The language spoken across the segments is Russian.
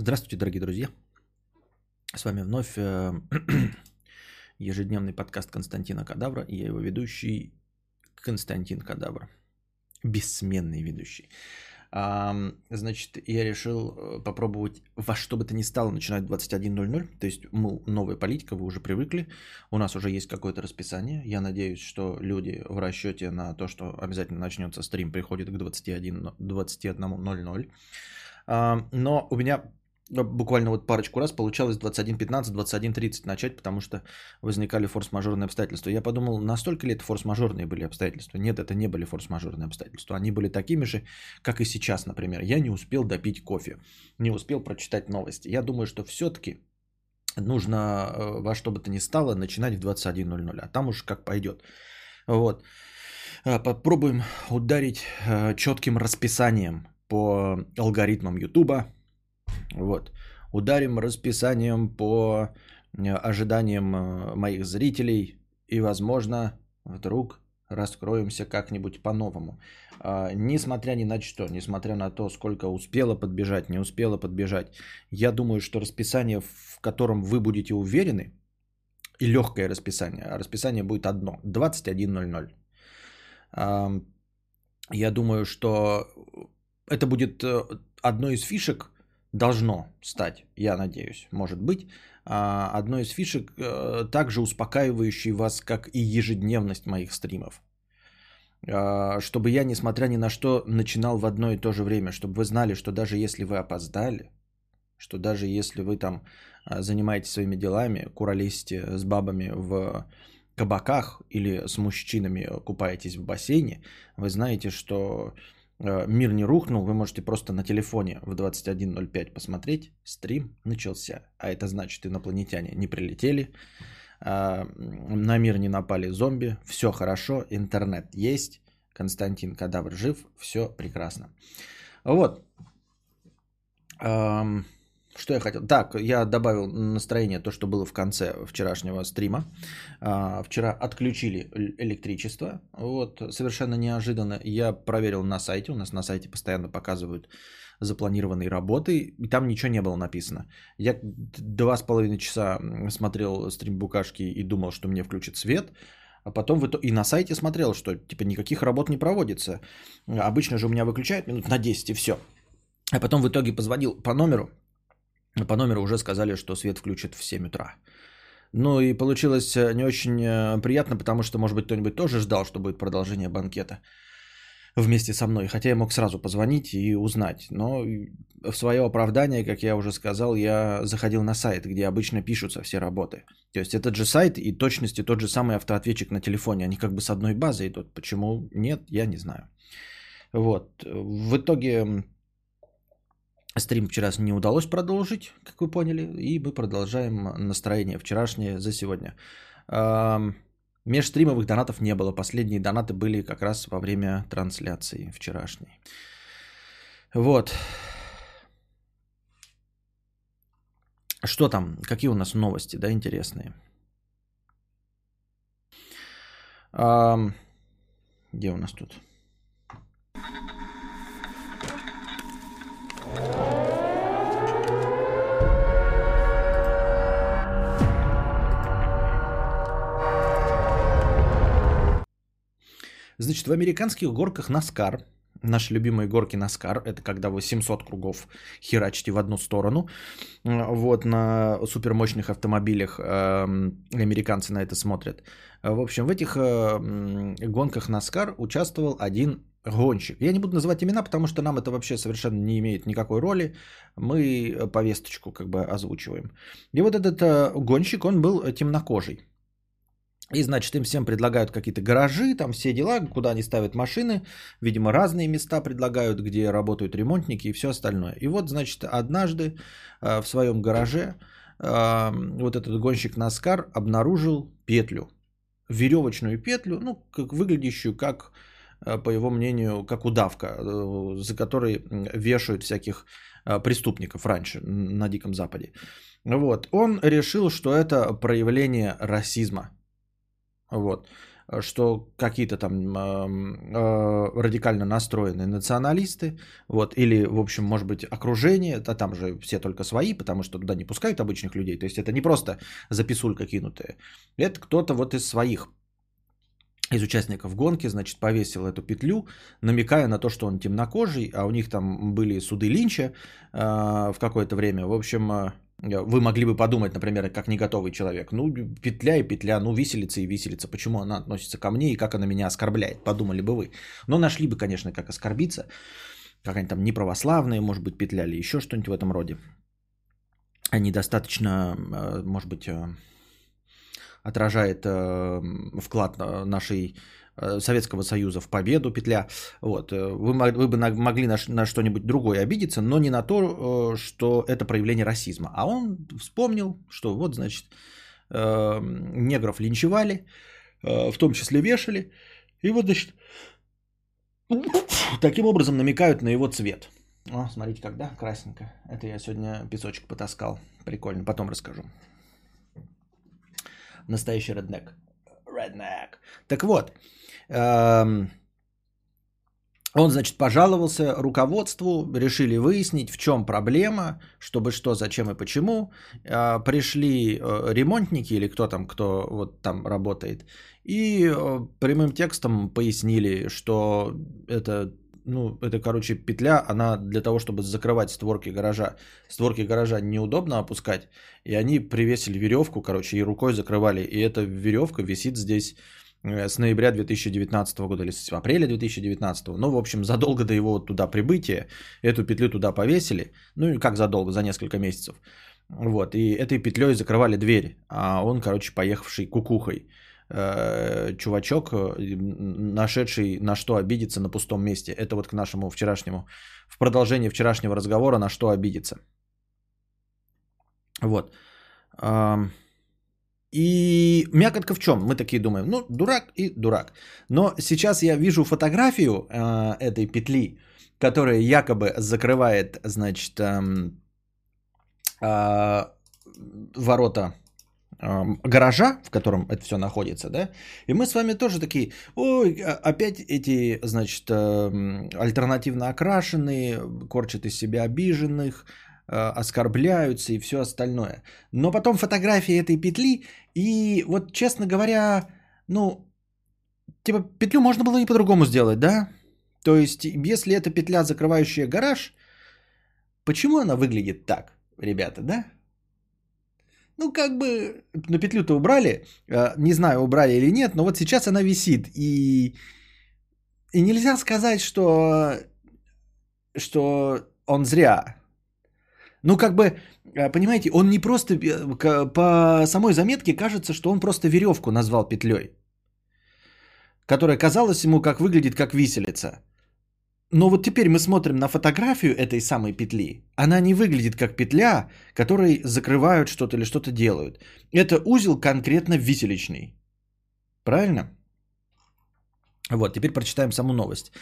Здравствуйте, дорогие друзья. С вами вновь э, ежедневный подкаст Константина Кадавра. И я его ведущий Константин Кадавр. Бессменный ведущий. Значит, я решил э, попробовать во что бы то ни стало начинать 21.00. То есть мы, новая политика, вы уже привыкли. У нас уже есть какое-то расписание. Я надеюсь, что люди в расчете на то, что обязательно начнется стрим, приходят к 21.00. 21 а, но у меня буквально вот парочку раз получалось 21.15, 21.30 начать, потому что возникали форс-мажорные обстоятельства. Я подумал, настолько ли это форс-мажорные были обстоятельства? Нет, это не были форс-мажорные обстоятельства. Они были такими же, как и сейчас, например. Я не успел допить кофе, не успел прочитать новости. Я думаю, что все-таки нужно э, во что бы то ни стало начинать в 21.00, а там уж как пойдет. Вот. Э, попробуем ударить э, четким расписанием по алгоритмам Ютуба, вот. Ударим расписанием по э, ожиданиям э, моих зрителей и, возможно, вдруг раскроемся как-нибудь по-новому. А, несмотря ни на что, несмотря на то, сколько успела подбежать, не успела подбежать, я думаю, что расписание, в котором вы будете уверены, и легкое расписание, а расписание будет одно, 21.00. Я думаю, что это будет э, одной из фишек, должно стать, я надеюсь, может быть, а, одной из фишек, э, также успокаивающей вас, как и ежедневность моих стримов. А, чтобы я, несмотря ни на что, начинал в одно и то же время, чтобы вы знали, что даже если вы опоздали, что даже если вы там а, занимаетесь своими делами, куролесите с бабами в кабаках или с мужчинами купаетесь в бассейне, вы знаете, что мир не рухнул, вы можете просто на телефоне в 21.05 посмотреть, стрим начался. А это значит, инопланетяне не прилетели, а, на мир не напали зомби, все хорошо, интернет есть, Константин Кадавр жив, все прекрасно. Вот. Что я хотел? Так, я добавил настроение то, что было в конце вчерашнего стрима. А, вчера отключили электричество. Вот, совершенно неожиданно. Я проверил на сайте. У нас на сайте постоянно показывают запланированные работы. И там ничего не было написано. Я два с половиной часа смотрел стрим Букашки и думал, что мне включат свет. А потом и на сайте смотрел, что типа никаких работ не проводится. Обычно же у меня выключают минут на 10 и все. А потом в итоге позвонил по номеру, по номеру уже сказали, что свет включат в 7 утра. Ну и получилось э, не очень э, приятно, потому что, может быть, кто-нибудь тоже ждал, что будет продолжение банкета вместе со мной. Хотя я мог сразу позвонить и узнать. Но в свое оправдание, как я уже сказал, я заходил на сайт, где обычно пишутся все работы. То есть этот же сайт и точности тот же самый автоответчик на телефоне. Они как бы с одной базы идут. Почему нет, я не знаю. Вот. В итоге Стрим вчера не удалось продолжить, как вы поняли, и мы продолжаем настроение вчерашнее за сегодня. Межстримовых донатов не было. Последние донаты были как раз во время трансляции вчерашней. Вот. Что там? Какие у нас новости, да, интересные? где у нас тут? Значит, в американских горках Наскар, наши любимые горки Наскар, это когда вы 700 кругов херачите в одну сторону, вот на супермощных автомобилях э, американцы на это смотрят. В общем, в этих э, гонках Наскар участвовал один гонщик. Я не буду называть имена, потому что нам это вообще совершенно не имеет никакой роли. Мы повесточку как бы озвучиваем. И вот этот э, гонщик, он был темнокожий. И, значит, им всем предлагают какие-то гаражи, там все дела, куда они ставят машины. Видимо, разные места предлагают, где работают ремонтники и все остальное. И вот, значит, однажды э, в своем гараже э, вот этот гонщик Наскар обнаружил петлю. Веревочную петлю, ну, как выглядящую как, э, по его мнению, как удавка, за которой вешают всяких преступников раньше на Диком Западе. Вот. Он решил, что это проявление расизма – вот. что какие-то там э, радикально настроенные националисты, вот, или, в общем, может быть, окружение, а там же все только свои, потому что туда не пускают обычных людей, то есть это не просто записулька кинутая, это кто-то вот из своих из участников гонки, значит, повесил эту петлю, намекая на то, что он темнокожий, а у них там были суды Линча э, в какое-то время. В общем, э, вы могли бы подумать, например, как не готовый человек. Ну, петля и петля, ну, виселица и виселица. Почему она относится ко мне и как она меня оскорбляет? Подумали бы вы. Но нашли бы, конечно, как оскорбиться. Какая-нибудь там неправославная, может быть, петля или еще что-нибудь в этом роде. Они достаточно, э, может быть, э, отражает э, вклад нашей э, Советского Союза в победу петля. Вот. Э, вы, вы бы могли на, на что-нибудь другое обидеться, но не на то, что это проявление расизма. А он вспомнил, что вот, значит, негров линчевали, в том числе вешали. И вот, значит, таким образом намекают на его цвет. О, смотрите, когда красненько. Это я сегодня песочек потаскал. Прикольно, потом расскажу настоящий реднек. Redneck. Так вот, эм, он, значит, пожаловался руководству, решили выяснить, в чем проблема, чтобы что, зачем и почему. Э, пришли э, ремонтники или кто там, кто вот там работает, и э, прямым текстом пояснили, что это ну, это, короче, петля, она для того, чтобы закрывать створки гаража. Створки гаража неудобно опускать, и они привесили веревку, короче, и рукой закрывали. И эта веревка висит здесь с ноября 2019 года или с апреля 2019. Ну, в общем, задолго до его туда прибытия эту петлю туда повесили. Ну, и как задолго, за несколько месяцев. Вот, и этой петлей закрывали дверь, а он, короче, поехавший кукухой. Э, чувачок, э, нашедший на что обидеться на пустом месте. Это вот к нашему вчерашнему, в продолжение вчерашнего разговора, на что обидеться. Вот. И мякотка в чем? Мы такие думаем, ну, дурак и дурак. Но сейчас я вижу фотографию э, этой петли, которая якобы закрывает, значит, э, э, ворота гаража, в котором это все находится, да, и мы с вами тоже такие, ой, а, опять эти, значит, эм, альтернативно окрашенные, корчат из себя обиженных, оскорбляются и все остальное. Но потом фотографии этой петли, и вот, честно говоря, ну, типа, петлю можно было и по-другому сделать, да? То есть, если это петля, закрывающая гараж, почему она выглядит так, ребята, да? Ну, как бы, на петлю-то убрали. Э, не знаю, убрали или нет, но вот сейчас она висит. И, и нельзя сказать, что, что он зря. Ну, как бы, э, понимаете, он не просто, э, по самой заметке кажется, что он просто веревку назвал петлей, которая казалась ему, как выглядит, как виселица. Но вот теперь мы смотрим на фотографию этой самой петли. Она не выглядит как петля, которой закрывают что-то или что-то делают. Это узел конкретно виселичный. Правильно? Вот, теперь прочитаем саму новость.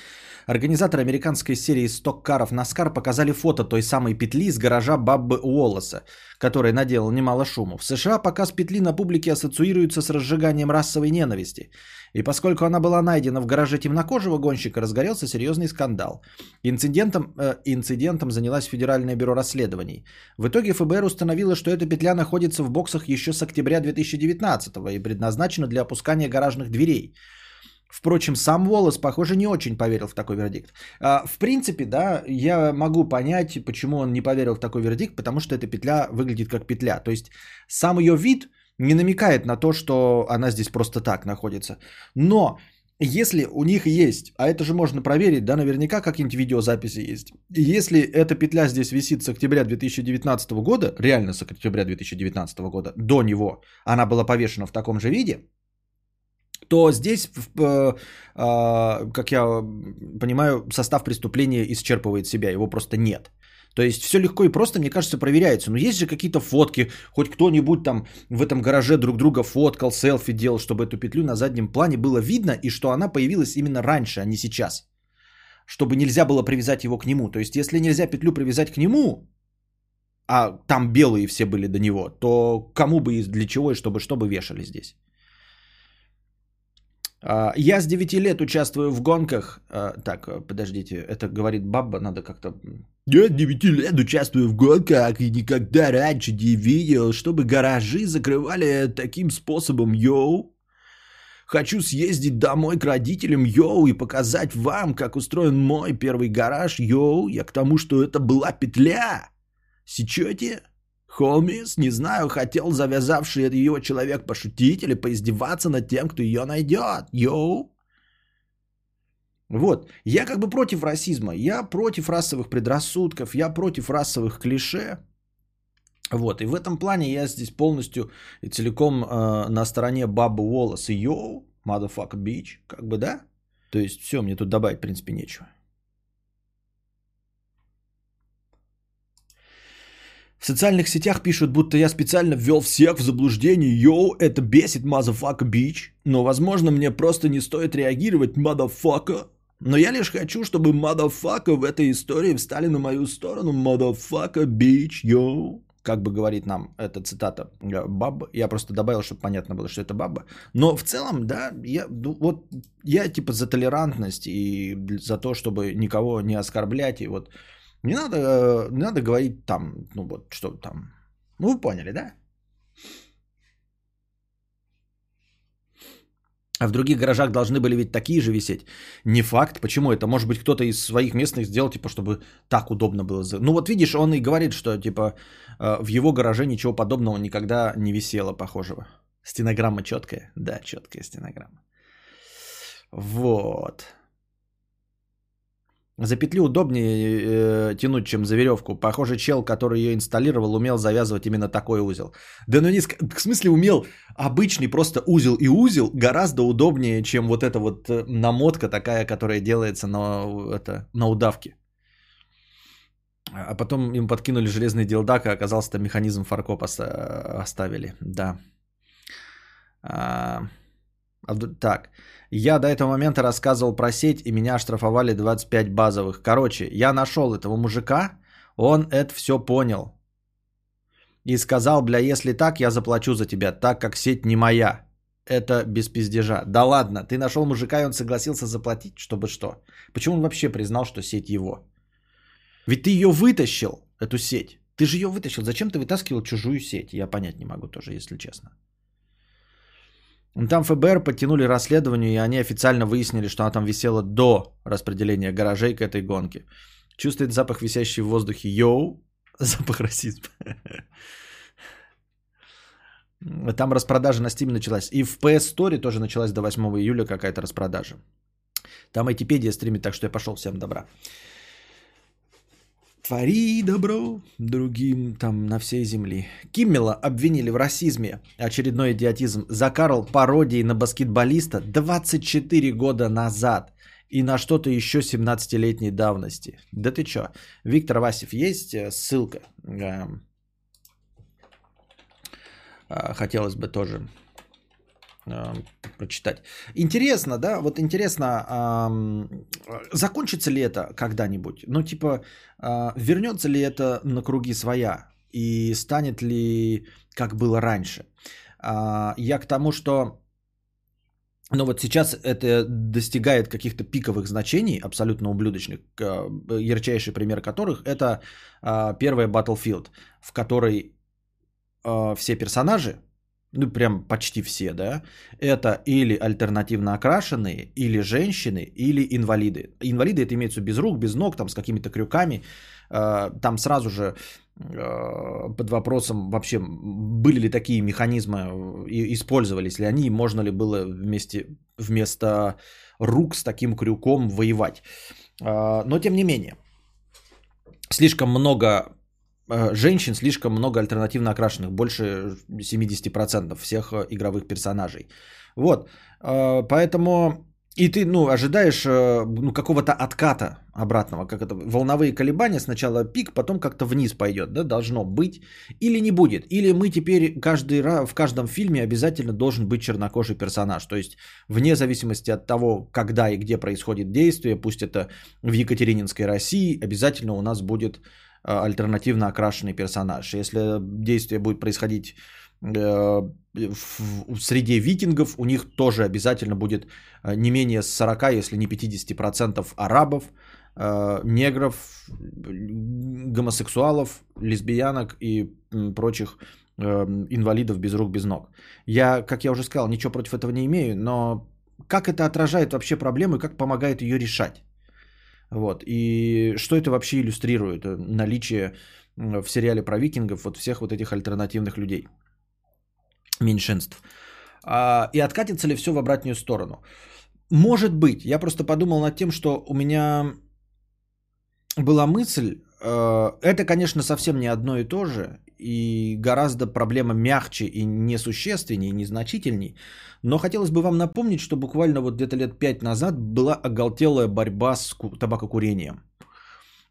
Организаторы американской серии стоккаров Наскар показали фото той самой петли из гаража Баббы Уоллеса, который наделал немало шума. В США показ петли на публике ассоциируется с разжиганием расовой ненависти. И поскольку она была найдена в гараже темнокожего гонщика, разгорелся серьезный скандал. Инцидентом, э, инцидентом занялась Федеральное бюро расследований. В итоге ФБР установило, что эта петля находится в боксах еще с октября 2019 и предназначена для опускания гаражных дверей. Впрочем, сам Волос, похоже, не очень поверил в такой вердикт. А, в принципе, да, я могу понять, почему он не поверил в такой вердикт, потому что эта петля выглядит как петля. То есть сам ее вид не намекает на то, что она здесь просто так находится. Но если у них есть, а это же можно проверить, да, наверняка какие-нибудь видеозаписи есть. Если эта петля здесь висит с октября 2019 года, реально с октября 2019 года, до него она была повешена в таком же виде, то здесь, э, а, как я понимаю, состав преступления исчерпывает себя, его просто нет. То есть все легко и просто, мне кажется, проверяется. Но есть же какие-то фотки, хоть кто-нибудь там в этом гараже друг друга фоткал, селфи делал, чтобы эту петлю на заднем плане было видно, и что она появилась именно раньше, а не сейчас. Чтобы нельзя было привязать его к нему. То есть если нельзя петлю привязать к нему, а там белые все были до него, то кому бы и для чего и чтобы, чтобы вешали здесь. А, я с 9 лет участвую в гонках. А, так, подождите, это говорит баба, надо как-то... Я с 9 лет участвую в гонках и никогда раньше не видел, чтобы гаражи закрывали таким способом, йоу. Хочу съездить домой к родителям, йоу, и показать вам, как устроен мой первый гараж, йоу. Я к тому, что это была петля. Сечете? Homies, не знаю, хотел завязавший ее человек пошутить или поиздеваться над тем, кто ее найдет. Йоу. Вот, я как бы против расизма, я против расовых предрассудков, я против расовых клише. Вот, и в этом плане я здесь полностью и целиком э, на стороне Бабы Уоллес и Йоу, motherfucker bitch, как бы, да? То есть все, мне тут добавить, в принципе, нечего. В социальных сетях пишут, будто я специально ввел всех в заблуждение. Йоу, это бесит, motherfucker bitch. Но, возможно, мне просто не стоит реагировать, motherfucker. Но я лишь хочу, чтобы motherfucker в этой истории встали на мою сторону. Motherfucker bitch, йоу как бы говорит нам эта цитата э, баба. Я просто добавил, чтобы понятно было, что это баба. Но в целом, да, я, ну, вот, я типа за толерантность и за то, чтобы никого не оскорблять. И вот не надо, э, не надо говорить там, ну вот, что там. Ну вы поняли, да? А в других гаражах должны были ведь такие же висеть. Не факт. Почему это? Может быть, кто-то из своих местных сделал, типа, чтобы так удобно было. Ну вот видишь, он и говорит, что, типа, э, в его гараже ничего подобного никогда не висело похожего. Стенограмма четкая? Да, четкая стенограмма. Вот. За петлю удобнее э, тянуть, чем за веревку. Похоже, чел, который ее инсталлировал, умел завязывать именно такой узел. Да ну не... В смысле умел обычный просто узел и узел гораздо удобнее, чем вот эта вот э, намотка такая, которая делается на, это, на удавке. А потом им подкинули железный дилдак, а оказался там механизм фаркопа оставили. Да. А, так. Я до этого момента рассказывал про сеть, и меня оштрафовали 25 базовых. Короче, я нашел этого мужика, он это все понял. И сказал, бля, если так, я заплачу за тебя, так как сеть не моя. Это без пиздежа. Да ладно, ты нашел мужика, и он согласился заплатить, чтобы что? Почему он вообще признал, что сеть его? Ведь ты ее вытащил, эту сеть. Ты же ее вытащил. Зачем ты вытаскивал чужую сеть? Я понять не могу тоже, если честно. Там ФБР подтянули расследование, и они официально выяснили, что она там висела до распределения гаражей к этой гонке. Чувствует запах, висящий в воздухе. Йоу, запах расизма. Там распродажа на Steam началась. И в PS Store тоже началась до 8 июля какая-то распродажа. Там Айтипедия стримит, так что я пошел. Всем добра. Твори добро другим там на всей земле. Киммела обвинили в расизме, очередной идиотизм. За Карл пародии на баскетболиста 24 года назад и на что-то еще 17-летней давности. Да ты чё? Виктор Васев, есть э, ссылка? Эм, а, хотелось бы тоже прочитать. Интересно, да, вот интересно, э, закончится ли это когда-нибудь? Ну, типа, э, вернется ли это на круги своя и станет ли как было раньше? Э, я к тому, что ну вот сейчас это достигает каких-то пиковых значений, абсолютно ублюдочных, ярчайший пример которых это первая Battlefield, в которой все персонажи, ну прям почти все, да, это или альтернативно окрашенные, или женщины, или инвалиды. Инвалиды это имеется без рук, без ног, там с какими-то крюками. Э, там сразу же э, под вопросом вообще были ли такие механизмы, использовались ли они, можно ли было вместе, вместо рук с таким крюком воевать. Э, но тем не менее, слишком много Э, женщин слишком много альтернативно окрашенных, больше 70% всех э, игровых персонажей. Вот, э, поэтому и ты, ну, ожидаешь ну, какого-то отката обратного, как это, волновые колебания, сначала пик, потом как-то вниз пойдет, да, должно быть, или не будет, или мы теперь каждый раз, в каждом фильме обязательно должен быть чернокожий персонаж, то есть вне зависимости от того, когда и где происходит действие, пусть это в Екатерининской России, обязательно у нас будет альтернативно окрашенный персонаж. Если действие будет происходить э, в среде викингов у них тоже обязательно будет э, не менее 40, если не 50% арабов, э, негров, гомосексуалов, лесбиянок и прочих инвалидов без рук, без ног. Я, как я уже сказал, ничего против этого не имею, но как это отражает вообще проблему и как помогает ее решать? Вот. И что это вообще иллюстрирует? Наличие в сериале про викингов вот всех вот этих альтернативных людей – меньшинств. А, и откатится ли все в обратную сторону? Может быть. Я просто подумал над тем, что у меня была мысль, э, это, конечно, совсем не одно и то же, и гораздо проблема мягче и несущественнее, и незначительней. Но хотелось бы вам напомнить, что буквально вот где-то лет пять назад была оголтелая борьба с табакокурением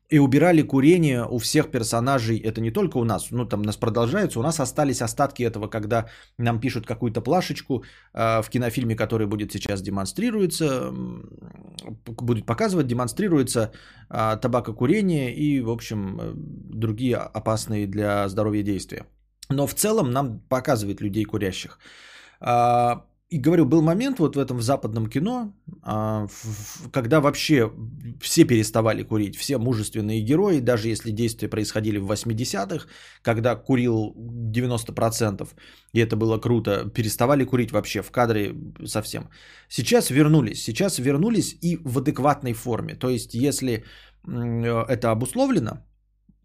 и убирали курение у всех персонажей. Это не только у нас, ну там нас продолжается. У нас остались остатки этого, когда нам пишут какую-то плашечку э, в кинофильме, который будет сейчас демонстрируется, будет показывать, демонстрируется э, табакокурение и, в общем, э, другие опасные для здоровья действия. Но в целом нам показывает людей курящих. А, и говорю, был момент вот в этом в западном кино, а, когда вообще все переставали курить, все мужественные герои, даже если действия происходили в 80-х, когда курил 90%, и это было круто, переставали курить вообще в кадре совсем. Сейчас вернулись, сейчас вернулись и в адекватной форме. То есть, если это обусловлено,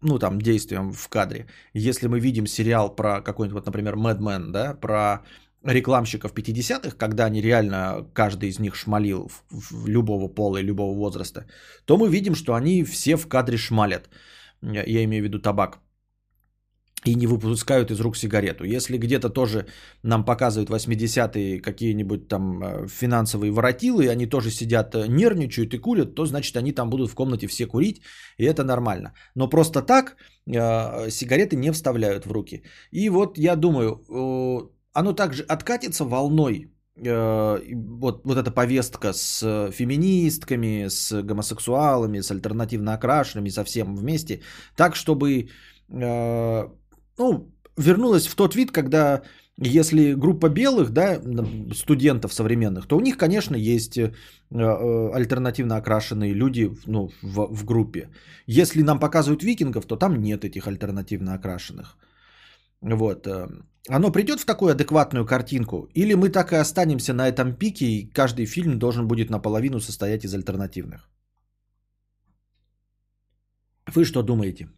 ну там действием в кадре, если мы видим сериал про какой-нибудь, вот, например, Mad Men, да, про рекламщиков 50-х, когда они реально, каждый из них шмалил в, в любого пола и любого возраста, то мы видим, что они все в кадре шмалят. Я имею в виду табак. И не выпускают из рук сигарету. Если где-то тоже нам показывают 80-е какие-нибудь там э, финансовые воротилы, они тоже сидят, э, нервничают и курят, то значит они там будут в комнате все курить, и это нормально. Но просто так э, сигареты не вставляют в руки. И вот я думаю, оно также откатится волной, э, вот, вот эта повестка с феминистками, с гомосексуалами, с альтернативно окрашенными, совсем вместе, так, чтобы э, ну, вернулась в тот вид, когда если группа белых, да, студентов современных, то у них, конечно, есть э, альтернативно окрашенные люди ну, в, в группе. Если нам показывают викингов, то там нет этих альтернативно окрашенных. Вот. Э, оно придет в такую адекватную картинку? Или мы так и останемся на этом пике, и каждый фильм должен будет наполовину состоять из альтернативных? Вы что думаете?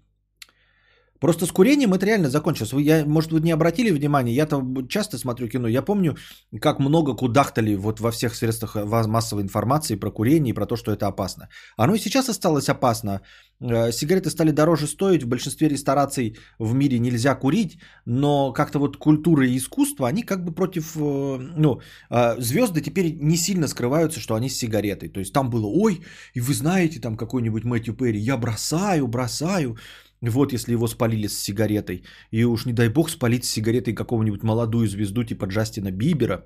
Просто с курением это реально закончилось. Вы, я, может, вы не обратили внимания, я-то часто смотрю кино, я помню, как много кудахтали вот во всех средствах массовой информации про курение и про то, что это опасно. Оно и сейчас осталось опасно. Э, сигареты стали дороже стоить, в большинстве рестораций в мире нельзя курить, но как-то вот культура и искусство, они как бы против, э, ну, э, звезды теперь не сильно скрываются, что они с сигаретой. То есть там было, ой, и вы знаете, там какой-нибудь Мэтью Перри, я бросаю, бросаю, вот если его спалили с сигаретой. И уж не дай бог спалить с сигаретой какого-нибудь молодую звезду типа Джастина Бибера.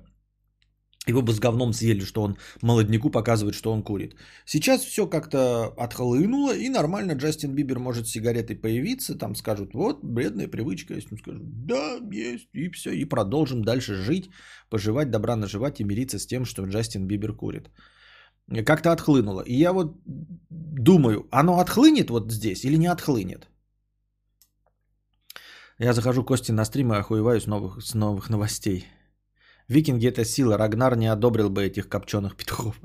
Его бы с говном съели, что он молодняку показывает, что он курит. Сейчас все как-то отхлынуло, и нормально Джастин Бибер может с сигаретой появиться, там скажут, вот, бредная привычка, если он скажет, да, есть, и все, и продолжим дальше жить, поживать, добра наживать и мириться с тем, что Джастин Бибер курит. Как-то отхлынуло. И я вот думаю, оно отхлынет вот здесь или не отхлынет? Я захожу Кости на стрим и охуеваю с новых, с новых новостей. Викинги это сила. Рагнар не одобрил бы этих копченых петухов.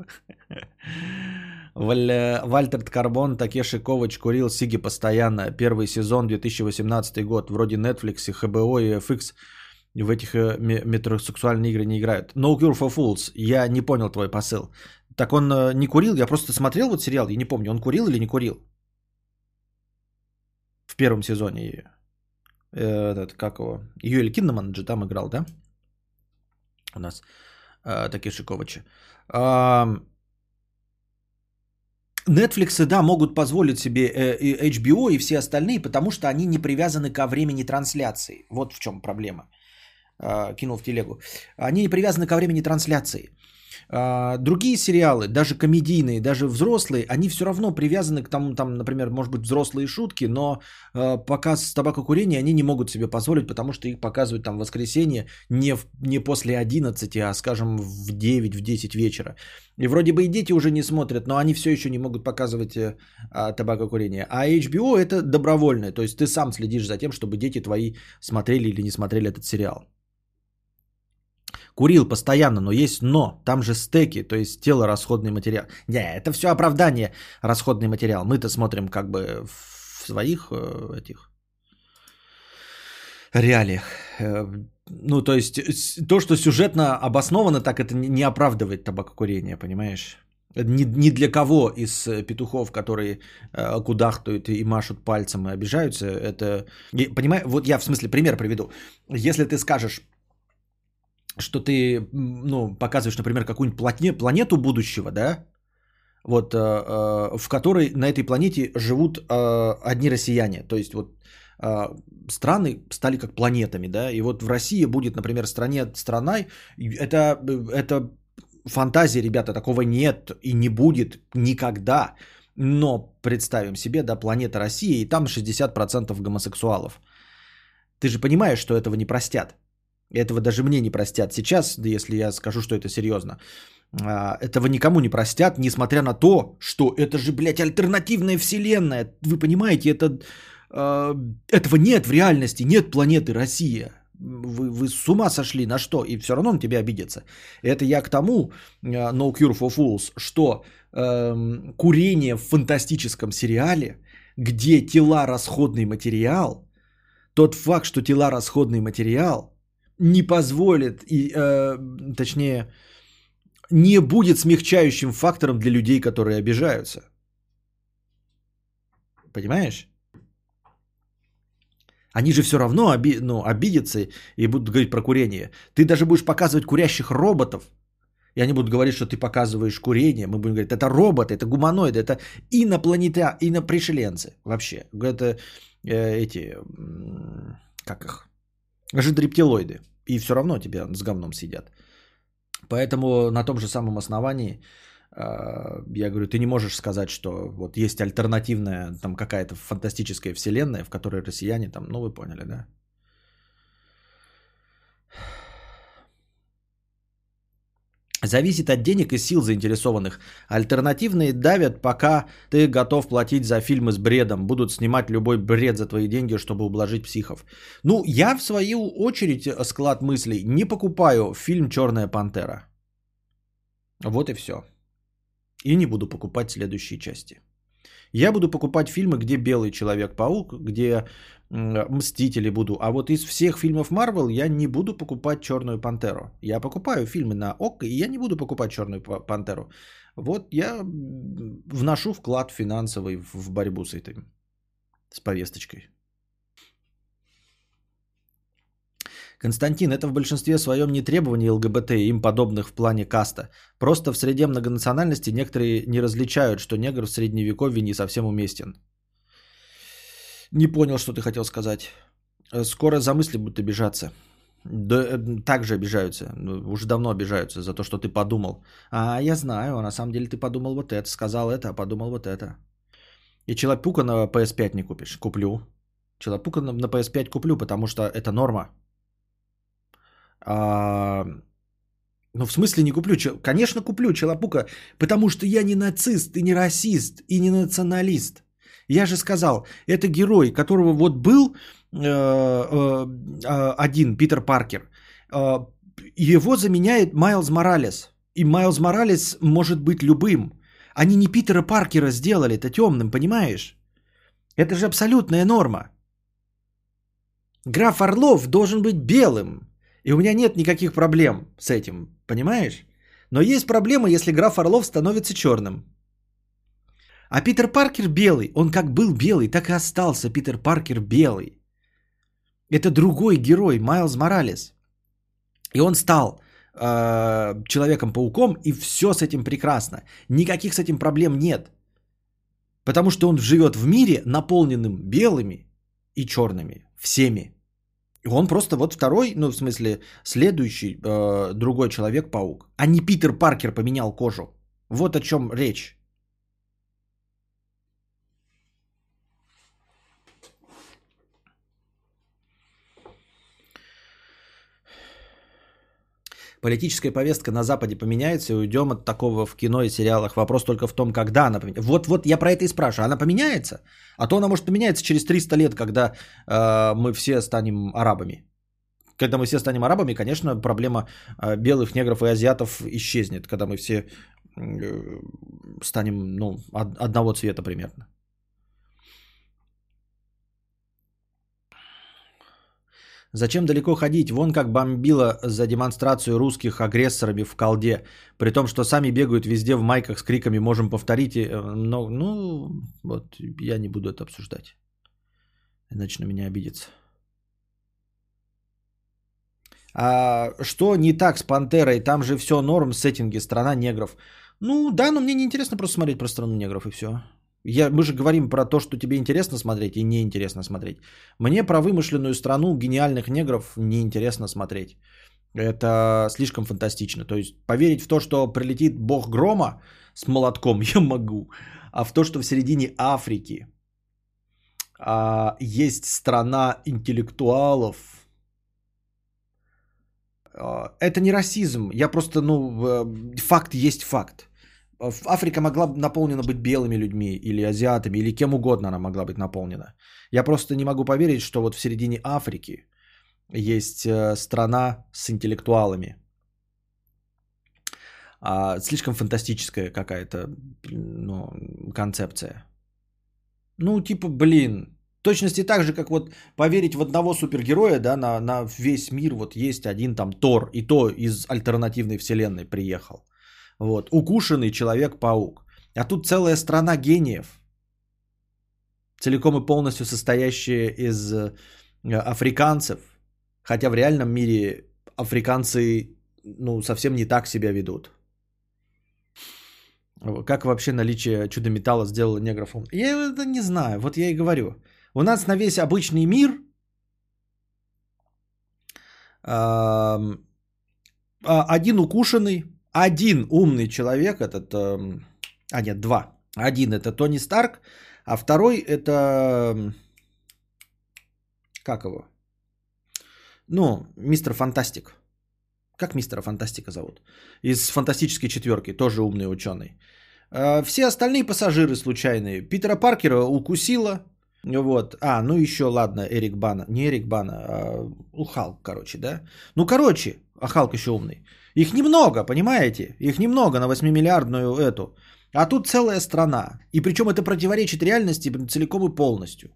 Вальтер Карбон, Такеши Ковач курил Сиги постоянно. Первый сезон 2018 год. Вроде Netflix и HBO и FX в этих э, метросексуальные игры не играют. No Cure for Fools. Я не понял твой посыл. Так он э, не курил? Я просто смотрел вот сериал, я не помню, он курил или не курил? В первом сезоне этот, как его, Юэль Киннеман же там играл, да? У нас э, Такеши Ковачи. Э, Netflix, да, могут позволить себе э, HBO и все остальные, потому что они не привязаны ко времени трансляции. Вот в чем проблема. Э, кинул в телегу. Они не привязаны ко времени трансляции. А, другие сериалы, даже комедийные, даже взрослые, они все равно привязаны к тому, там, например, может быть, взрослые шутки, но э, показ табакокурения они не могут себе позволить, потому что их показывают там в воскресенье не, в, не после 11, а, скажем, в 9, в 10 вечера. И вроде бы и дети уже не смотрят, но они все еще не могут показывать э, табакокурение. А HBO это добровольное, то есть ты сам следишь за тем, чтобы дети твои смотрели или не смотрели этот сериал. Курил постоянно, но есть но. Там же стеки, то есть тело расходный материал. Не, это все оправдание расходный материал. Мы-то смотрим как бы в своих э, этих реалиях. Э, ну, то есть то, что сюжетно обосновано, так это не оправдывает табакокурение, понимаешь? Ни, ни для кого из петухов, которые э, кудахтают и машут пальцем и обижаются, это... Понимаешь, вот я в смысле пример приведу. Если ты скажешь, что ты, ну, показываешь, например, какую-нибудь плане, планету будущего, да, вот, э, э, в которой на этой планете живут э, одни россияне, то есть вот э, страны стали как планетами, да, и вот в России будет, например, стране, страной, это, это фантазия, ребята, такого нет и не будет никогда, но представим себе, да, планета Россия, и там 60% гомосексуалов. Ты же понимаешь, что этого не простят. Этого даже мне не простят сейчас, если я скажу, что это серьезно. А, этого никому не простят, несмотря на то, что это же, блядь, альтернативная вселенная. Вы понимаете, это, а, этого нет в реальности, нет планеты Россия. Вы, вы с ума сошли на что? И все равно на тебя обидятся. Это я к тому, а, No Cure for Fools, что э, курение в фантастическом сериале, где тела расходный материал, тот факт, что тела расходный материал – не позволит, и, э, точнее, не будет смягчающим фактором для людей, которые обижаются. Понимаешь? Они же все равно оби, ну, обидятся и будут говорить про курение. Ты даже будешь показывать курящих роботов. И они будут говорить, что ты показываешь курение. Мы будем говорить, это роботы, это гуманоиды, это инопланета, инопришеленцы вообще. Это э, эти, как их, жидрептилоиды. И все равно тебя с говном сидят. Поэтому на том же самом основании э, я говорю, ты не можешь сказать, что вот есть альтернативная там какая-то фантастическая вселенная, в которой россияне там, ну вы поняли, да? Зависит от денег и сил заинтересованных. Альтернативные давят, пока ты готов платить за фильмы с бредом. Будут снимать любой бред за твои деньги, чтобы ублажить психов. Ну, я в свою очередь, э, склад мыслей, не покупаю фильм «Черная пантера». Вот и все. И не буду покупать следующие части. Я буду покупать фильмы, где белый человек-паук, где Мстители буду. А вот из всех фильмов Марвел я не буду покупать Черную Пантеру. Я покупаю фильмы на ОК, и я не буду покупать Черную Пантеру. Вот я вношу вклад финансовый в борьбу с этим, с повесточкой. Константин, это в большинстве своем не требование ЛГБТ и им подобных в плане каста. Просто в среде многонациональности некоторые не различают, что негр в средневековье не совсем уместен. Не понял, что ты хотел сказать. Э, скоро за мысли будут обижаться. Да, э, также обижаются. Ну, уже давно обижаются за то, что ты подумал. А я знаю, на самом деле ты подумал вот это, сказал это, а подумал вот это. И Челопука на PS5 не купишь. Куплю. Челопука на PS5 куплю, потому что это норма. А, ну, в смысле не куплю? Конечно, куплю Челопука, потому что я не нацист, и не расист, и не националист. Я же сказал, это герой, которого вот был э, э, э, один, Питер Паркер. Э, его заменяет Майлз Моралес. И Майлз Моралес может быть любым. Они не Питера Паркера сделали это темным, понимаешь? Это же абсолютная норма. Граф Орлов должен быть белым. И у меня нет никаких проблем с этим, понимаешь? Но есть проблема, если граф Орлов становится черным. А Питер Паркер белый, он как был белый, так и остался Питер Паркер белый. Это другой герой, Майлз Моралес. И он стал э, Человеком-пауком, и все с этим прекрасно. Никаких с этим проблем нет. Потому что он живет в мире, наполненным белыми и черными. Всеми. Он просто вот второй, ну, в смысле, следующий э, другой человек-паук. А не Питер Паркер поменял кожу. Вот о чем речь. Политическая повестка на Западе поменяется, и уйдем от такого в кино и сериалах. Вопрос только в том, когда она поменяется. Вот, вот я про это и спрашиваю. Она поменяется? А то она может поменяться через 300 лет, когда э, мы все станем арабами. Когда мы все станем арабами, конечно, проблема э, белых, негров и азиатов исчезнет, когда мы все э, станем ну, од- одного цвета примерно. Зачем далеко ходить? Вон как бомбило за демонстрацию русских агрессорами в колде. При том, что сами бегают везде в майках с криками «можем повторить». Но, ну, вот я не буду это обсуждать. Иначе на меня обидится. А что не так с Пантерой? Там же все норм, сеттинги, страна негров. Ну да, но мне не интересно просто смотреть про страну негров и все. Я, мы же говорим про то, что тебе интересно смотреть и неинтересно смотреть. Мне про вымышленную страну гениальных негров неинтересно смотреть. Это слишком фантастично. То есть поверить в то, что прилетит бог грома с молотком, я могу. А в то, что в середине Африки а, есть страна интеллектуалов, а, это не расизм. Я просто, ну, факт есть факт. Африка могла бы наполнена быть белыми людьми или азиатами, или кем угодно она могла быть наполнена. Я просто не могу поверить, что вот в середине Африки есть э, страна с интеллектуалами. А, слишком фантастическая какая-то ну, концепция. Ну, типа, блин, точности так же, как вот поверить в одного супергероя, да, на, на весь мир вот есть один там Тор, и то из альтернативной вселенной приехал. Вот, укушенный Человек-паук. А тут целая страна гениев, целиком и полностью состоящая из э, африканцев. Хотя в реальном мире африканцы ну, совсем не так себя ведут. Как вообще наличие чудо-металла сделало негров? Я это не знаю. Вот я и говорю. У нас на весь обычный мир а, один укушенный, один умный человек, этот, эм, а нет, два. Один это Тони Старк, а второй это, как его? Ну, мистер Фантастик. Как мистера Фантастика зовут? Из фантастической четверки, тоже умный ученый. Э, все остальные пассажиры случайные. Питера Паркера укусила. Вот. А, ну еще, ладно, Эрик Бана. Не Эрик Бана, а ну, Халк, короче, да? Ну, короче, а Халк еще умный. Их немного, понимаете? Их немного на 8-миллиардную эту. А тут целая страна. И причем это противоречит реальности целиком и полностью.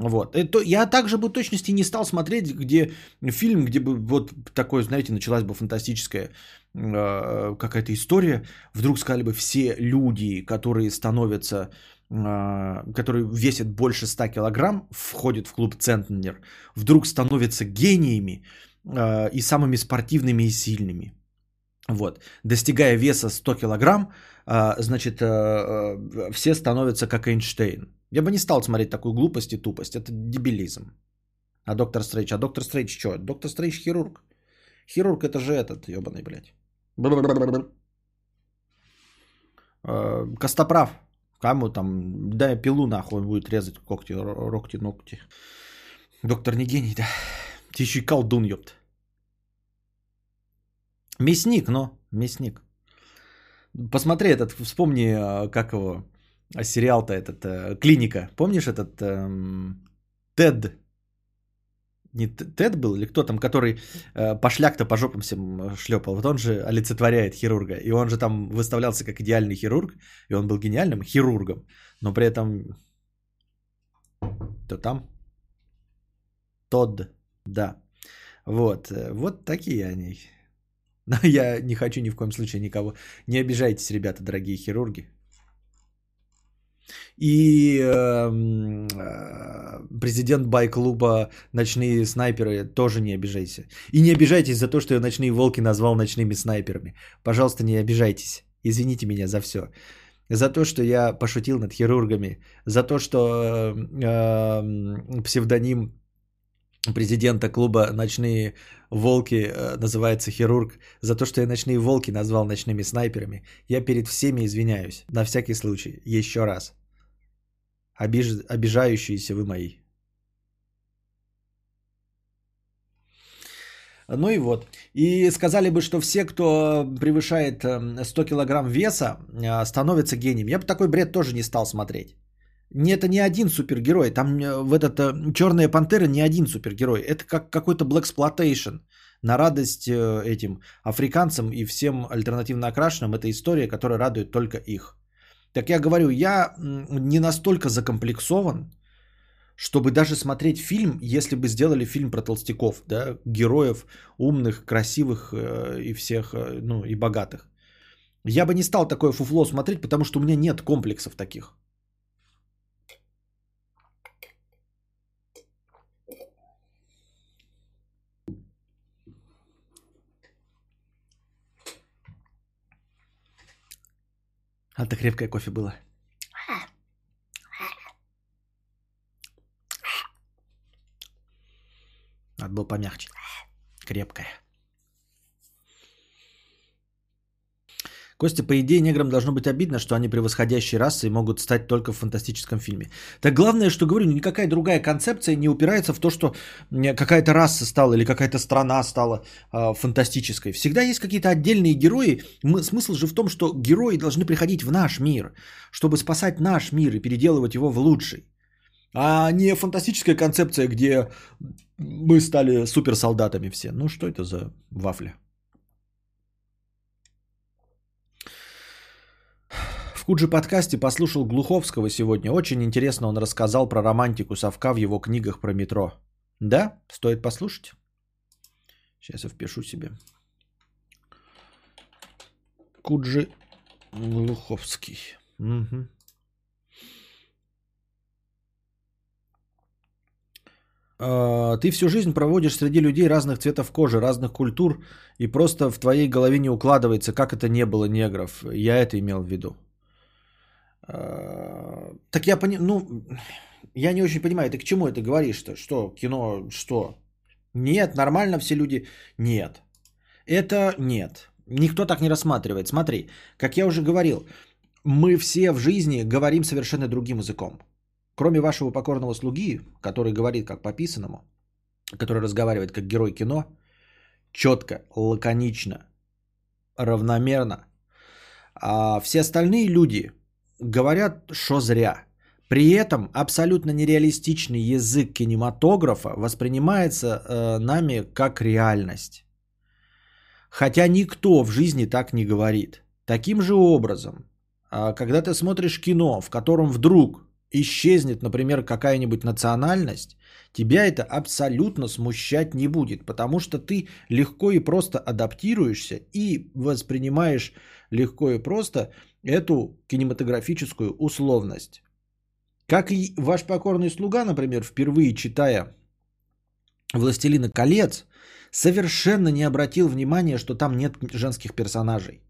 Вот. Это, я также бы точности не стал смотреть, где фильм, где бы вот такое, знаете, началась бы фантастическая э, какая-то история. Вдруг сказали бы все люди, которые становятся, э, которые весят больше 100 килограмм, входят в клуб Центнер, вдруг становятся гениями, и самыми спортивными и сильными. Вот. Достигая веса 100 килограмм, э, значит, э, все становятся как Эйнштейн. Я бы не стал смотреть такую глупость и тупость. Это дебилизм. А доктор Стрэндж? А доктор Стрэндж что? Доктор Стрэндж хирург. Хирург это же этот, ебаный, блядь. Костоправ. Кому там, дай пилу нахуй, он будет резать когти, рогти, ногти. Доктор не гений, да. Ты еще и колдун, ёпт. Мясник, но мясник. Посмотри этот, вспомни, а, как его, а, сериал-то этот, э, Клиника. Помнишь этот эм, Тед? Не Тед был или кто там, который э, пошляк-то по жопам всем шлепал. Вот он же олицетворяет хирурга. И он же там выставлялся как идеальный хирург. И он был гениальным хирургом. Но при этом... То там? Тодд. Да. Вот. Э, вот такие они. Но я не хочу ни в коем случае никого. Не обижайтесь, ребята, дорогие хирурги. И эм, э, президент бай-клуба «Ночные снайперы» тоже не обижайся. И не обижайтесь за то, что я «Ночные волки» назвал «ночными снайперами». Пожалуйста, не обижайтесь. Извините меня за все. за то, что я пошутил над хирургами, за то, что э, псевдоним президента клуба «Ночные волки» э, называется «Хирург», за то, что я «Ночные волки» назвал «Ночными снайперами». Я перед всеми извиняюсь, на всякий случай, еще раз. Обиж... Обижающиеся вы мои. Ну и вот. И сказали бы, что все, кто превышает 100 эм, килограмм веса, э, становятся гением. Я бы такой бред тоже не стал смотреть. Не, это не один супергерой. Там э, в этот э, Черная пантера не один супергерой. Это как какой-то Black на радость этим африканцам и всем альтернативно окрашенным. Это история, которая радует только их. Так я говорю, я не настолько закомплексован, чтобы даже смотреть фильм, если бы сделали фильм про толстяков, да, героев умных, красивых э, и всех, э, ну и богатых. Я бы не стал такое фуфло смотреть, потому что у меня нет комплексов таких. А это крепкое кофе было. Надо было помягче. Крепкая. Костя, по идее, неграм должно быть обидно, что они превосходящие расы и могут стать только в фантастическом фильме. Так главное, что говорю, никакая другая концепция не упирается в то, что какая-то раса стала или какая-то страна стала э, фантастической. Всегда есть какие-то отдельные герои. Мы, смысл же в том, что герои должны приходить в наш мир, чтобы спасать наш мир и переделывать его в лучший. А не фантастическая концепция, где мы стали суперсолдатами все. Ну что это за вафля? В Куджи подкасте послушал Глуховского сегодня. Очень интересно он рассказал про романтику совка в его книгах про метро. Да, стоит послушать. Сейчас я впишу себе. Куджи Глуховский. Угу. Ты всю жизнь проводишь среди людей разных цветов кожи, разных культур, и просто в твоей голове не укладывается, как это не было негров. Я это имел в виду. А, так я понимаю, ну, я не очень понимаю, ты к чему это говоришь-то? Что, кино, что? Нет, нормально все люди? Нет. Это нет. Никто так не рассматривает. Смотри, как я уже говорил, мы все в жизни говорим совершенно другим языком. Кроме вашего покорного слуги, который говорит как по писанному, который разговаривает как герой кино, четко, лаконично, равномерно, а все остальные люди говорят, что зря. При этом абсолютно нереалистичный язык кинематографа воспринимается э, нами как реальность. Хотя никто в жизни так не говорит. Таким же образом, э, когда ты смотришь кино, в котором вдруг исчезнет, например, какая-нибудь национальность, тебя это абсолютно смущать не будет, потому что ты легко и просто адаптируешься и воспринимаешь легко и просто эту кинематографическую условность. Как и ваш покорный слуга, например, впервые читая «Властелина колец», совершенно не обратил внимания, что там нет женских персонажей.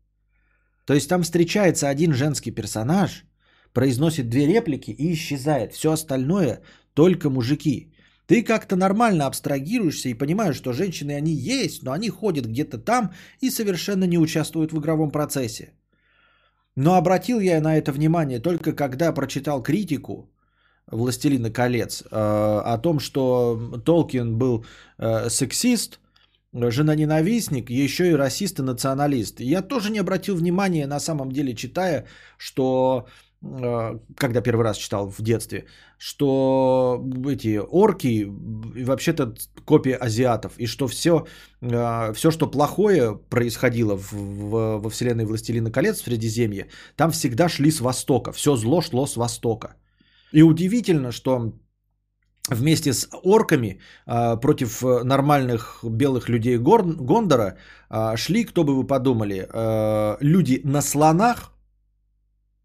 То есть там встречается один женский персонаж – произносит две реплики и исчезает. Все остальное только мужики. Ты как-то нормально абстрагируешься и понимаешь, что женщины они есть, но они ходят где-то там и совершенно не участвуют в игровом процессе. Но обратил я на это внимание только когда прочитал критику «Властелина колец» э, о том, что Толкин был э, сексист, жена-ненавистник, еще и расист и националист. Я тоже не обратил внимания, на самом деле, читая, что когда первый раз читал в детстве, что эти орки вообще-то копия азиатов, и что все, э, все что плохое происходило в, в, во вселенной Властелина колец в Средиземье, там всегда шли с востока, все зло шло с востока. И удивительно, что вместе с орками э, против нормальных белых людей Гондора шли, кто бы вы подумали, люди на слонах,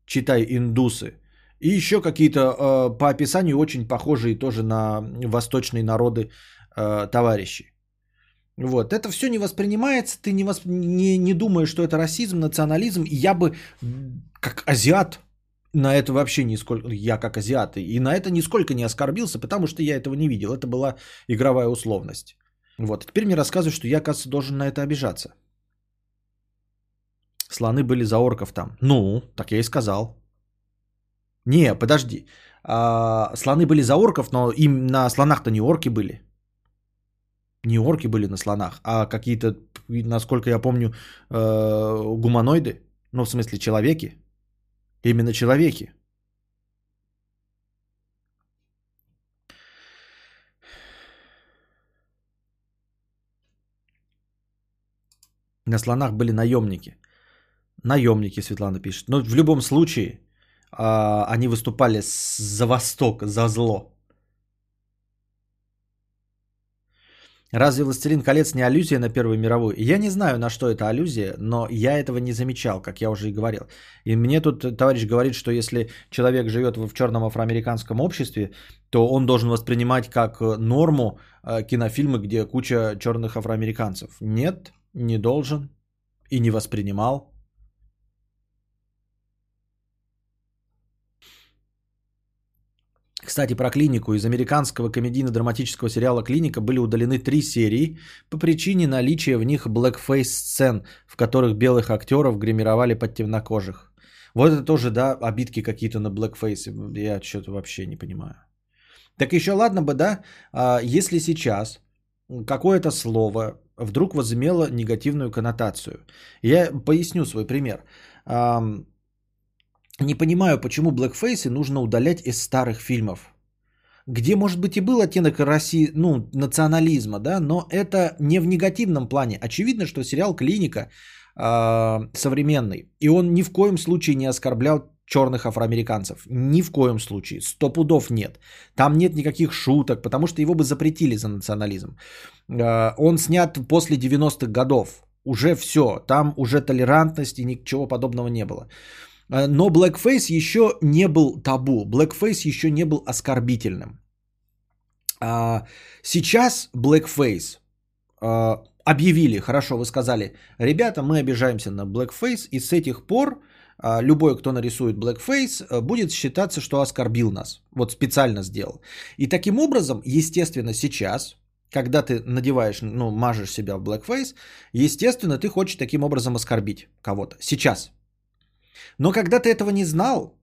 читай индусы. И еще какие-то э, по описанию очень похожие тоже на восточные народы э, товарищи. Вот, это все не воспринимается, ты не, восп... не, не думаешь, что это расизм, национализм. Я бы, как азиат, на это вообще нисколько, я как азиат, и на это нисколько не оскорбился, потому что я этого не видел. Это была игровая условность. Вот, теперь мне рассказывают, что я, оказывается, должен на это обижаться. Слоны были за орков там. Ну, так я и сказал. Не, подожди. А, слоны были за орков, но им на слонах-то не орки были. Не орки были на слонах, а какие-то, насколько я помню, э, гуманоиды. Ну, в смысле, человеки. Именно человеки. На слонах были наемники. Наемники, Светлана пишет. Но в любом случае, а, они выступали за Восток, за зло. Разве «Властелин колец» не аллюзия на Первую мировую? Я не знаю, на что это аллюзия, но я этого не замечал, как я уже и говорил. И мне тут товарищ говорит, что если человек живет в черном афроамериканском обществе, то он должен воспринимать как норму э, кинофильмы, где куча черных афроамериканцев. Нет, не должен и не воспринимал. Кстати, про клинику. Из американского комедийно-драматического сериала «Клиника» были удалены три серии по причине наличия в них блэкфейс-сцен, в которых белых актеров гримировали под темнокожих. Вот это тоже, да, обидки какие-то на блэкфейс. Я что-то вообще не понимаю. Так еще ладно бы, да, а, если сейчас какое-то слово вдруг возымело негативную коннотацию. Я поясню свой пример не понимаю, почему блэкфейсы нужно удалять из старых фильмов. Где, может быть, и был оттенок России, ну, национализма, да, но это не в негативном плане. Очевидно, что сериал «Клиника» э, современный, и он ни в коем случае не оскорблял черных афроамериканцев. Ни в коем случае. Сто пудов нет. Там нет никаких шуток, потому что его бы запретили за национализм. Э, он снят после 90-х годов. Уже все. Там уже толерантность и ничего подобного не было. Э, но blackface еще не был табу, blackface еще не был оскорбительным. А, сейчас blackface а, объявили, хорошо, вы сказали, ребята, мы обижаемся на blackface, и с этих пор а, любой, кто нарисует blackface, будет считаться, что оскорбил нас. Вот специально сделал. И таким образом, естественно, сейчас, когда ты надеваешь, ну, мажешь себя в blackface, естественно, ты хочешь таким образом оскорбить кого-то. Сейчас, но когда ты этого не знал,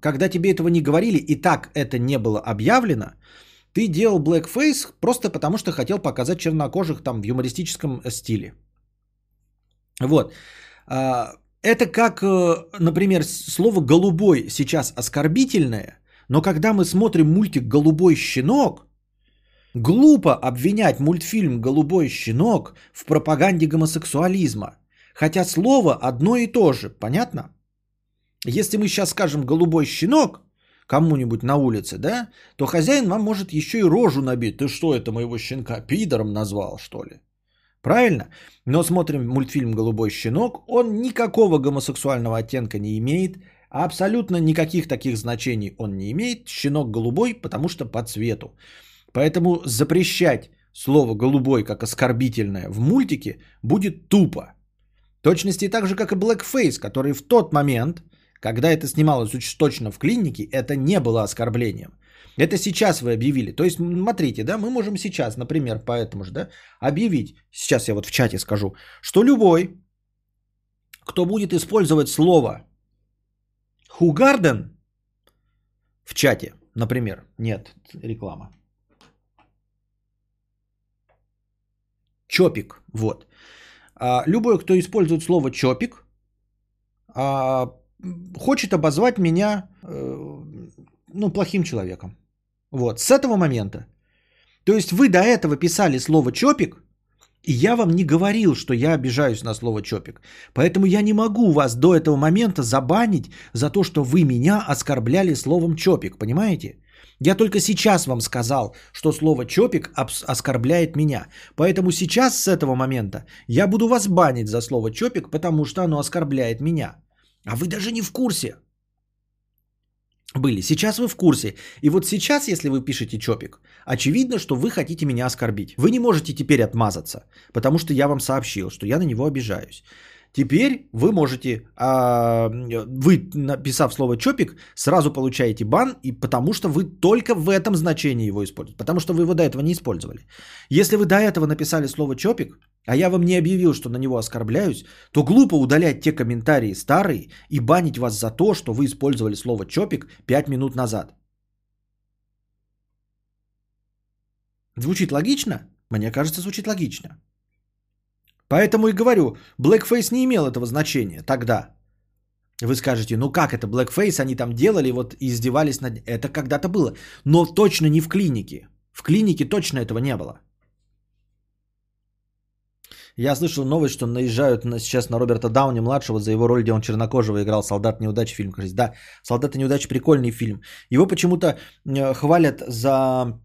когда тебе этого не говорили и так это не было объявлено, ты делал blackface просто потому, что хотел показать чернокожих там в юмористическом стиле. Вот. А, это как, э, например, слово «голубой» сейчас оскорбительное, но когда мы смотрим мультик «Голубой щенок», глупо обвинять мультфильм «Голубой щенок» в пропаганде гомосексуализма. Хотя слово одно и то же, понятно? Если мы сейчас скажем голубой щенок кому-нибудь на улице, да, то хозяин вам может еще и рожу набить. Ты что, это моего щенка пидором назвал, что ли? Правильно? Но смотрим мультфильм «Голубой щенок», он никакого гомосексуального оттенка не имеет, абсолютно никаких таких значений он не имеет. Щенок голубой, потому что по цвету. Поэтому запрещать слово «голубой» как оскорбительное в мультике будет тупо. точности так же, как и blackface, который в тот момент – когда это снималось уж точно в клинике, это не было оскорблением. Это сейчас вы объявили. То есть, смотрите, да, мы можем сейчас, например, поэтому же, да, объявить, сейчас я вот в чате скажу, что любой, кто будет использовать слово хугарден в чате, например, нет, реклама. Чопик, вот. А, любой, кто использует слово чопик, а, хочет обозвать меня, э, ну, плохим человеком. Вот, с этого момента. То есть вы до этого писали слово «чопик», и я вам не говорил, что я обижаюсь на слово «чопик». Поэтому я не могу вас до этого момента забанить за то, что вы меня оскорбляли словом «чопик», понимаете? Я только сейчас вам сказал, что слово «чопик» оскорбляет меня. Поэтому сейчас с этого момента я буду вас банить за слово «чопик», потому что оно оскорбляет меня. А вы даже не в курсе были. Сейчас вы в курсе. И вот сейчас, если вы пишете чопик, очевидно, что вы хотите меня оскорбить. Вы не можете теперь отмазаться, потому что я вам сообщил, что я на него обижаюсь. Теперь вы можете, а, вы написав слово чопик, сразу получаете бан, и потому что вы только в этом значении его используете. Потому что вы его до этого не использовали. Если вы до этого написали слово чопик, а я вам не объявил, что на него оскорбляюсь, то глупо удалять те комментарии старые и банить вас за то, что вы использовали слово чопик 5 минут назад. Звучит логично? Мне кажется, звучит логично. Поэтому и говорю, blackface не имел этого значения тогда. Вы скажете, ну как это, blackface они там делали, вот издевались над... Это когда-то было. Но точно не в клинике. В клинике точно этого не было. Я слышал новость, что наезжают на, сейчас на Роберта Дауни-младшего за его роль, где он чернокожего играл «Солдат неудачи» фильм. Да, «Солдат неудачи» прикольный фильм. Его почему-то э, хвалят за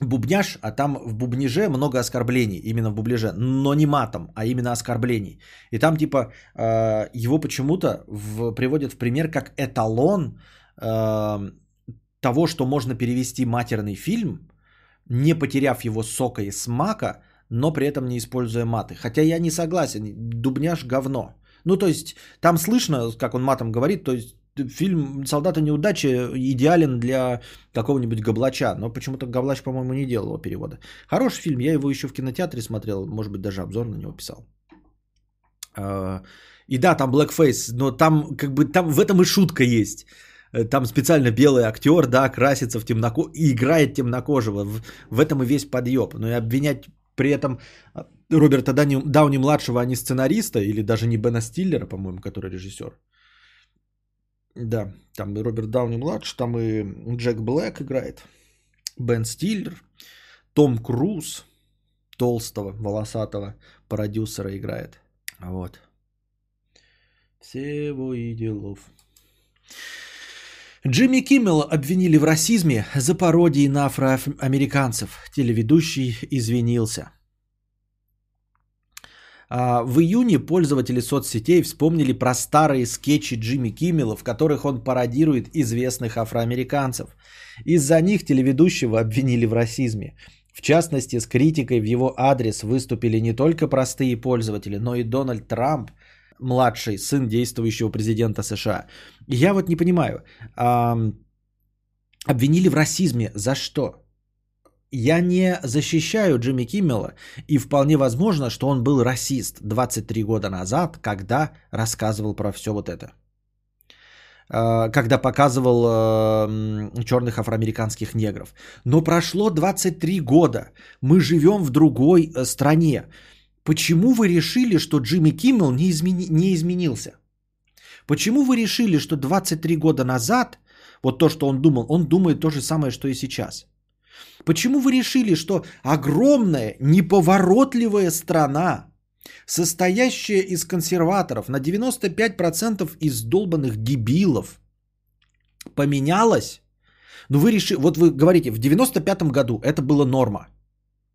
бубняж, а там в бубнеже много оскорблений, именно в бубляже, но не матом, а именно оскорблений. И там типа э, его почему-то в, приводят в пример как эталон э, того, что можно перевести матерный фильм, не потеряв его сока и смака, но при этом не используя маты. Хотя я не согласен, дубняж говно. Ну, то есть, там слышно, как он матом говорит, то есть, фильм «Солдаты неудачи» идеален для какого-нибудь Габлача, но почему-то Габлач, по-моему, не делал его перевода. Хороший фильм, я его еще в кинотеатре смотрел, может быть, даже обзор на него писал. А, и да, там blackface, но там как бы там в этом и шутка есть. Там специально белый актер, да, красится в темноко и играет темнокожего. В, в этом и весь подъеб. Но и обвинять при этом Роберта Дауни, Дауни младшего, а не сценариста, или даже не Бена Стиллера, по-моему, который режиссер. Да, там и Роберт Дауни младший, там и Джек Блэк играет, Бен Стиллер, Том Круз, толстого, волосатого продюсера играет. Вот. Всего и делов. Джимми Киммел обвинили в расизме за пародии на афроамериканцев. Телеведущий извинился. А, в июне пользователи соцсетей вспомнили про старые скетчи Джимми Киммела, в которых он пародирует известных афроамериканцев. Из-за них телеведущего обвинили в расизме. В частности, с критикой в его адрес выступили не только простые пользователи, но и Дональд Трамп, младший сын действующего президента США. Я вот не понимаю, обвинили в расизме за что? Я не защищаю Джимми Киммела, и вполне возможно, что он был расист 23 года назад, когда рассказывал про все вот это. А, когда показывал э, черных афроамериканских негров. Но прошло 23 года. Мы живем в другой э, стране. Почему вы решили, что Джимми Киммел не, измени... не изменился? Почему вы решили, что 23 года назад, вот то, что он думал, он думает то же самое, что и сейчас? Почему вы решили, что огромная, неповоротливая страна, состоящая из консерваторов, на 95% из долбанных дебилов, поменялась? Ну вы решили, вот вы говорите, в 95 году это было норма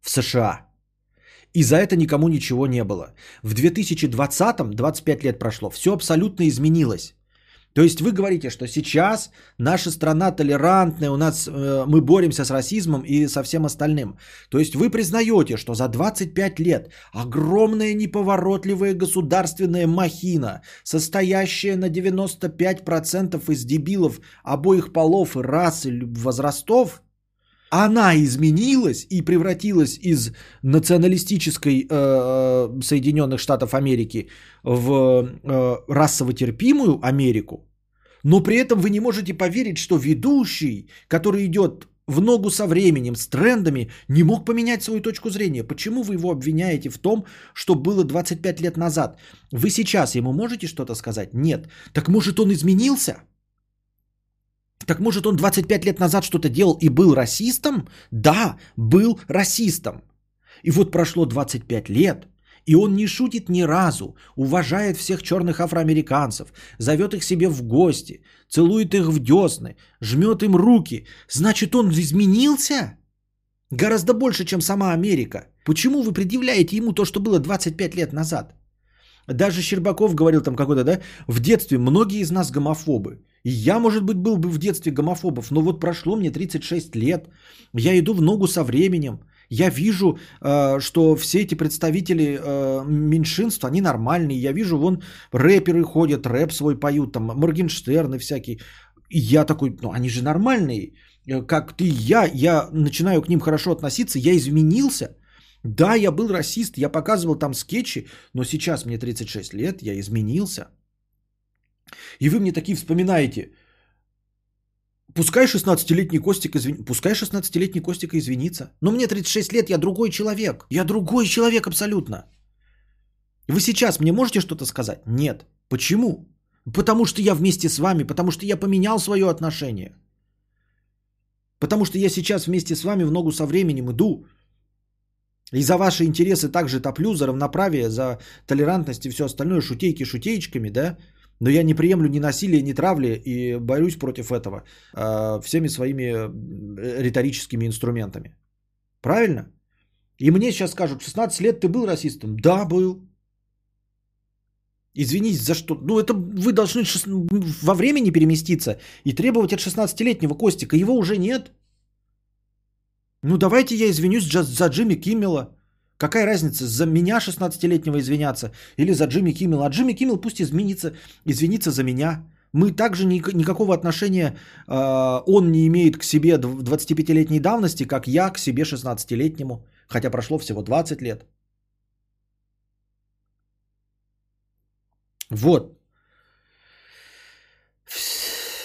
в США. И за это никому ничего не было. В 2020, 25 лет прошло, все абсолютно изменилось. То есть вы говорите, что сейчас наша страна толерантная, у нас э, мы боремся с расизмом и со всем остальным. То есть вы признаете, что за 25 лет огромная неповоротливая государственная махина, состоящая на 95% из дебилов обоих полов и рас и возрастов, она изменилась и превратилась из националистической э, э Соединенных Штатов Америки в э, расово терпимую Америку, но при этом вы не можете поверить, что ведущий, который идет в ногу со временем, с трендами, не мог поменять свою точку зрения. Почему вы его обвиняете в том, что было 25 лет назад? Вы сейчас ему можете что-то сказать? Нет. Так может он изменился? Так может он 25 лет назад что-то делал и был расистом? Да, был расистом. И вот прошло 25 лет, и он не шутит ни разу, уважает всех черных афроамериканцев, зовет их себе в гости, целует их в десны, жмет им руки. Значит, он изменился? Гораздо больше, чем сама Америка. Почему вы предъявляете ему то, что было 25 лет назад? Даже Щербаков говорил там какой-то, да, в детстве многие из нас гомофобы. И я, может быть, был бы в детстве гомофобов, но вот прошло мне 36 лет, я иду в ногу со временем, Я вижу, э, что все эти представители э, меньшинства, они нормальные. Я вижу, вон рэперы ходят, рэп свой поют, там Моргенштерны всякие. И я такой, ну они же нормальные. Э, как ты и я, я начинаю к ним хорошо относиться, я изменился. Да, я был расист, я показывал там скетчи, но сейчас мне 36 лет, я изменился. И вы мне такие вспоминаете, Пускай 16-летний Костик извин... Пускай 16-летний Костик извинится. Но мне 36 лет, я другой человек. Я другой человек абсолютно. Вы сейчас мне можете что-то сказать? Нет. Почему? Потому что я вместе с вами, потому что я поменял свое отношение. Потому что я сейчас вместе с вами в ногу со временем иду. И за ваши интересы также топлю, за равноправие, за толерантность и все остальное, шутейки шутеечками, да? Но я не приемлю ни насилия, ни травли и борюсь против этого э, всеми своими риторическими инструментами. Правильно? И мне сейчас скажут, 16 лет ты был расистом? Да, был. Извините, за что? Ну, это вы должны шест... во времени переместиться и требовать от 16-летнего Костика. Его уже нет. Ну, давайте я извинюсь за Джимми Киммела. Какая разница, за меня 16-летнего извиняться или за Джимми Киммела? А Джимми Киммел пусть изменится, извинится за меня. Мы также ни, никакого отношения э, он не имеет к себе 25-летней давности, как я к себе 16-летнему, хотя прошло всего 20 лет. Вот.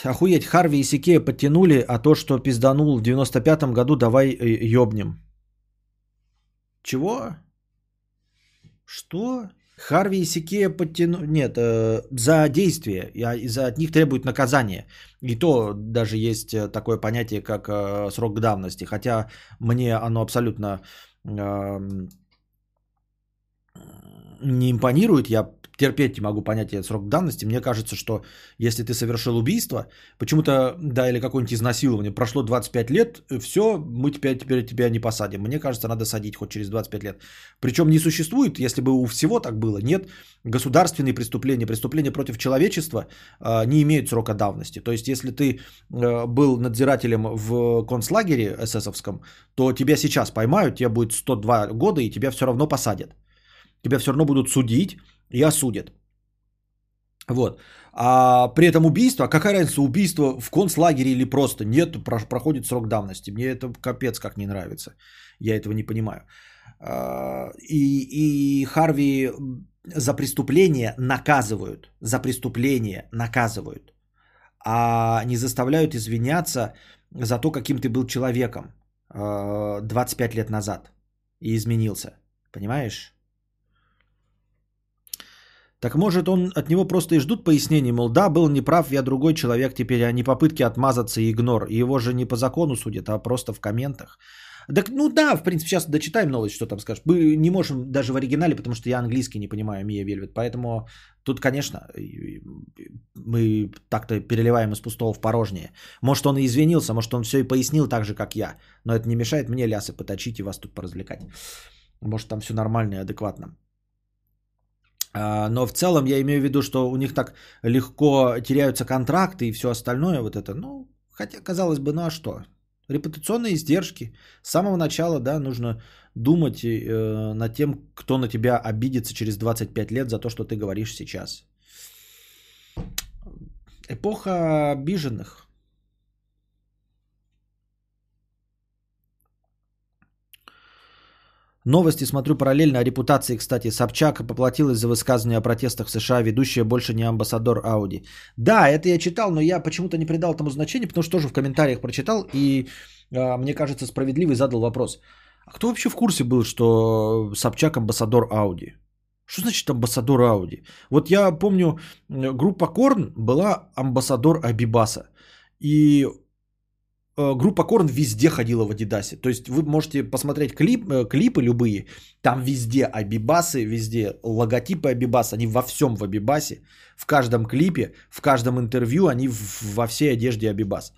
Охуеть, Харви и Сикея подтянули, а то, что пизданул в 95-м году, давай э, ёбнем. Чего? Что? Харви и Сикея подтяну... Нет, э, за действие. И за от них требует наказание. И то даже есть э, такое понятие, как э, срок давности. Хотя мне оно абсолютно э, не импонирует. Я терпеть не могу понятие срок давности. Мне кажется, что если ты совершил убийство, почему-то, да, или какое-нибудь изнасилование, прошло 25 лет, все, мы теперь, теперь тебя не посадим. Мне кажется, надо садить хоть через 25 лет. Причем не существует, если бы у всего так было, нет, государственные преступления, преступления против человечества э, не имеют срока давности. То есть, если ты э, был надзирателем в концлагере эсэсовском, то тебя сейчас поймают, тебе будет 102 года, и тебя все равно посадят. Тебя все равно будут судить, и осудят. Вот. А при этом убийство, а какая разница, убийство в концлагере или просто? Нет, проходит срок давности. Мне это капец как не нравится. Я этого не понимаю. А, и, и Харви за преступление наказывают. За преступление наказывают. А не заставляют извиняться за то, каким ты был человеком 25 а, лет назад и изменился. Понимаешь? Так может он от него просто и ждут пояснений, мол, да, был неправ, я другой человек теперь, а не попытки отмазаться и игнор. Его же не по закону судят, а просто в комментах. Так, ну да, в принципе, сейчас дочитаем новость, что там скажешь. Мы не можем даже в оригинале, потому что я английский не понимаю, Мия Вельвет. Поэтому тут, конечно, мы так-то переливаем из пустого в порожнее. Может, он и извинился, может, он все и пояснил так же, как я. Но это не мешает мне лясы поточить и вас тут поразвлекать. Может, там все нормально и адекватно. А, но в целом я имею в виду, что у них так легко теряются контракты и все остальное. Вот это, ну, хотя казалось бы, ну а что? Репутационные издержки. С самого начала, да, нужно думать э, над тем, кто на тебя обидится через 25 лет за то, что ты говоришь сейчас. Эпоха обиженных. Новости смотрю параллельно о репутации, кстати. Собчак поплатилась за высказывание о протестах в США, ведущая больше не амбассадор Ауди. Да, это я читал, но я почему-то не придал этому значения, потому что тоже в комментариях прочитал и, а, мне кажется, справедливый задал вопрос. А кто вообще в курсе был, что Собчак амбассадор Ауди? Что значит амбассадор Ауди? Вот я помню, группа Корн была амбассадор Абибаса. И группа Корн везде ходила в Адидасе. То есть вы можете посмотреть клип, э, клипы любые, там везде Абибасы, везде логотипы Абибас, они во всем в Абибасе, в каждом клипе, в каждом интервью они во всей одежде Абибас.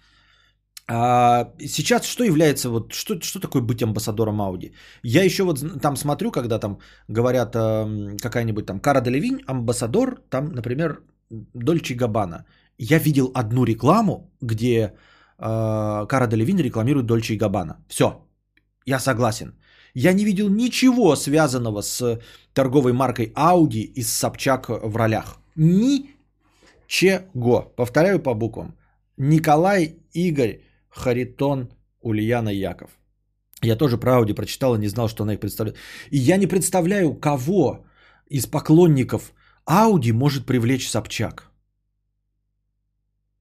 А сейчас что является, вот что, что такое быть амбассадором Ауди? Я еще вот там смотрю, когда там говорят э, какая-нибудь там Кара Делевинь, амбассадор, там, например, Дольче Габана. Я видел одну рекламу, где Э, Кара Делевин рекламирует Дольче и Габбана. Все, я согласен. Я не видел ничего связанного с торговой маркой Audi и с Собчак в ролях. Ничего. Повторяю по буквам. Николай, Игорь, Харитон, Ульяна, Яков. Я тоже про Audi прочитал и не знал, что она их представляет. И я не представляю, кого из поклонников Audi может привлечь Собчак.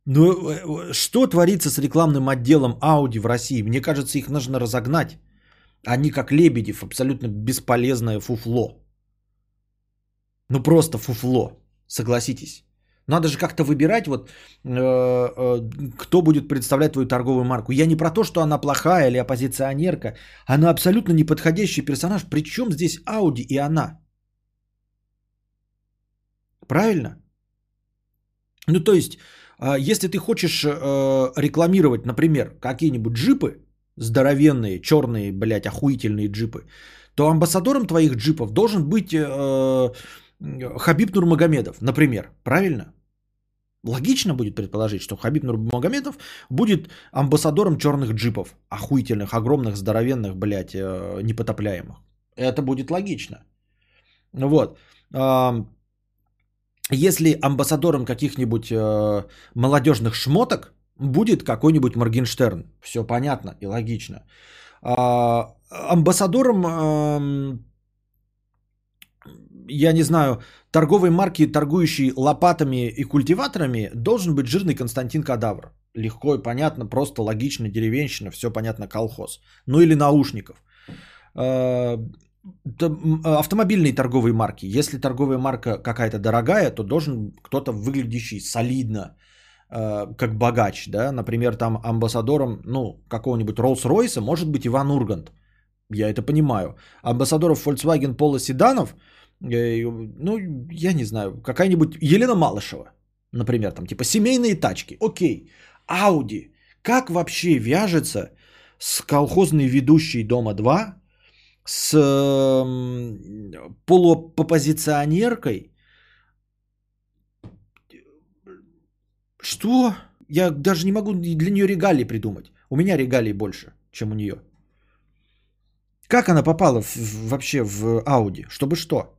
Ну, э, э, что творится с рекламным отделом Audi в России? Мне кажется, их нужно разогнать. Они как Лебедев, абсолютно бесполезное фуфло. Ну просто фуфло, согласитесь. Надо же как-то выбирать, вот, э, кто будет представлять твою торговую марку. Я не про то, что она плохая или оппозиционерка. Она абсолютно неподходящий персонаж. Причем здесь Ауди и она? Правильно? Ну, то есть, если ты хочешь э, рекламировать, например, какие-нибудь джипы, здоровенные, черные, блядь, охуительные джипы, то амбассадором твоих джипов должен быть э, Хабиб Нурмагомедов, например. Правильно? Логично будет предположить, что Хабиб Нурмагомедов будет амбассадором черных джипов. Охуительных, огромных, здоровенных, блядь, э, непотопляемых. Это будет логично. Вот. Если амбассадором каких-нибудь э, молодежных шмоток будет какой-нибудь Моргенштерн. Все понятно и логично. А, амбассадором я не знаю, торговой марки, торгующей лопатами и культиваторами, должен быть жирный Константин Кадавр. Легко и понятно, просто логично, деревенщина, все понятно, колхоз. Ну или наушников. А, автомобильные торговые марки. Если торговая марка какая-то дорогая, то должен кто-то выглядящий солидно, а, как богач, да, например, там амбассадором, ну, какого-нибудь Rolls-Royce может быть Иван Ургант. Я это понимаю. Амбассадоров Volkswagen Polo седанов – Э, ну, я не знаю, какая-нибудь Елена Малышева, например, там типа семейные тачки, окей, Ауди, как вообще вяжется с колхозной ведущей Дома 2, с полупопозиционеркой? Что? Я даже не могу для нее регалии придумать. У меня регалий больше, чем у нее. Как она попала в, вообще в Ауди? Чтобы что?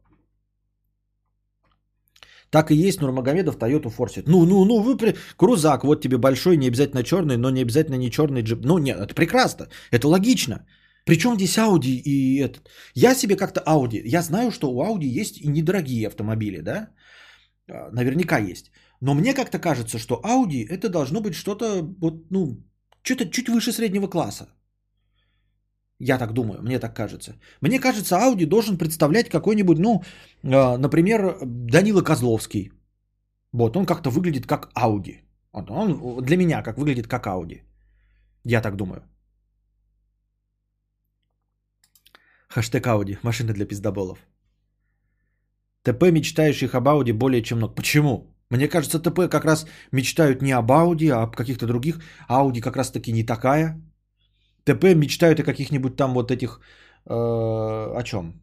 Так и есть Нурмагомедов Toyota форсит. Ну, ну, ну, вы при... Крузак, вот тебе большой, не обязательно черный, но не обязательно не черный джип. Ну, нет, это прекрасно, это логично. Причем здесь Audi и этот. Я себе как-то Audi. Я знаю, что у Audi есть и недорогие автомобили, да? А, наверняка есть. Но мне как-то кажется, что Audi это должно быть что-то вот, ну, что-то чуть выше среднего класса. Я так думаю, мне так кажется. Мне кажется, Ауди должен представлять какой-нибудь, ну, а, например, Данила Козловский. Вот, он как-то выглядит как Ауди. Он для меня как выглядит как Ауди. Я так думаю. Хэштег Ауди. Машина для пиздоболов. ТП, мечтающих об Ауди более чем много. Почему? Мне кажется, ТП как раз мечтают не об Ауди, а об каких-то других. Ауди как раз таки не такая. ТП мечтают о каких-нибудь там вот этих... Э, о чем?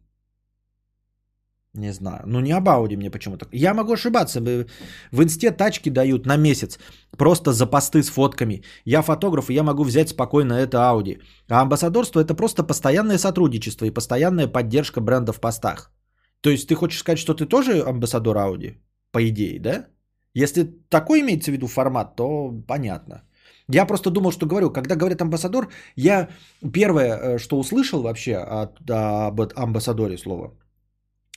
Не знаю. Ну, не об Ауди мне почему-то. Я могу ошибаться. В инсте тачки дают на месяц. Просто за посты с фотками. Я фотограф, и я могу взять спокойно это Ауди. А амбассадорство это просто постоянное сотрудничество и постоянная поддержка бренда в постах. То есть ты хочешь сказать, что ты тоже амбассадор Ауди? По идее, да? Если такой имеется в виду формат, то понятно. Я просто думал, что говорю, когда говорят амбассадор, я первое, э, что услышал вообще от, об амбассадоре слово,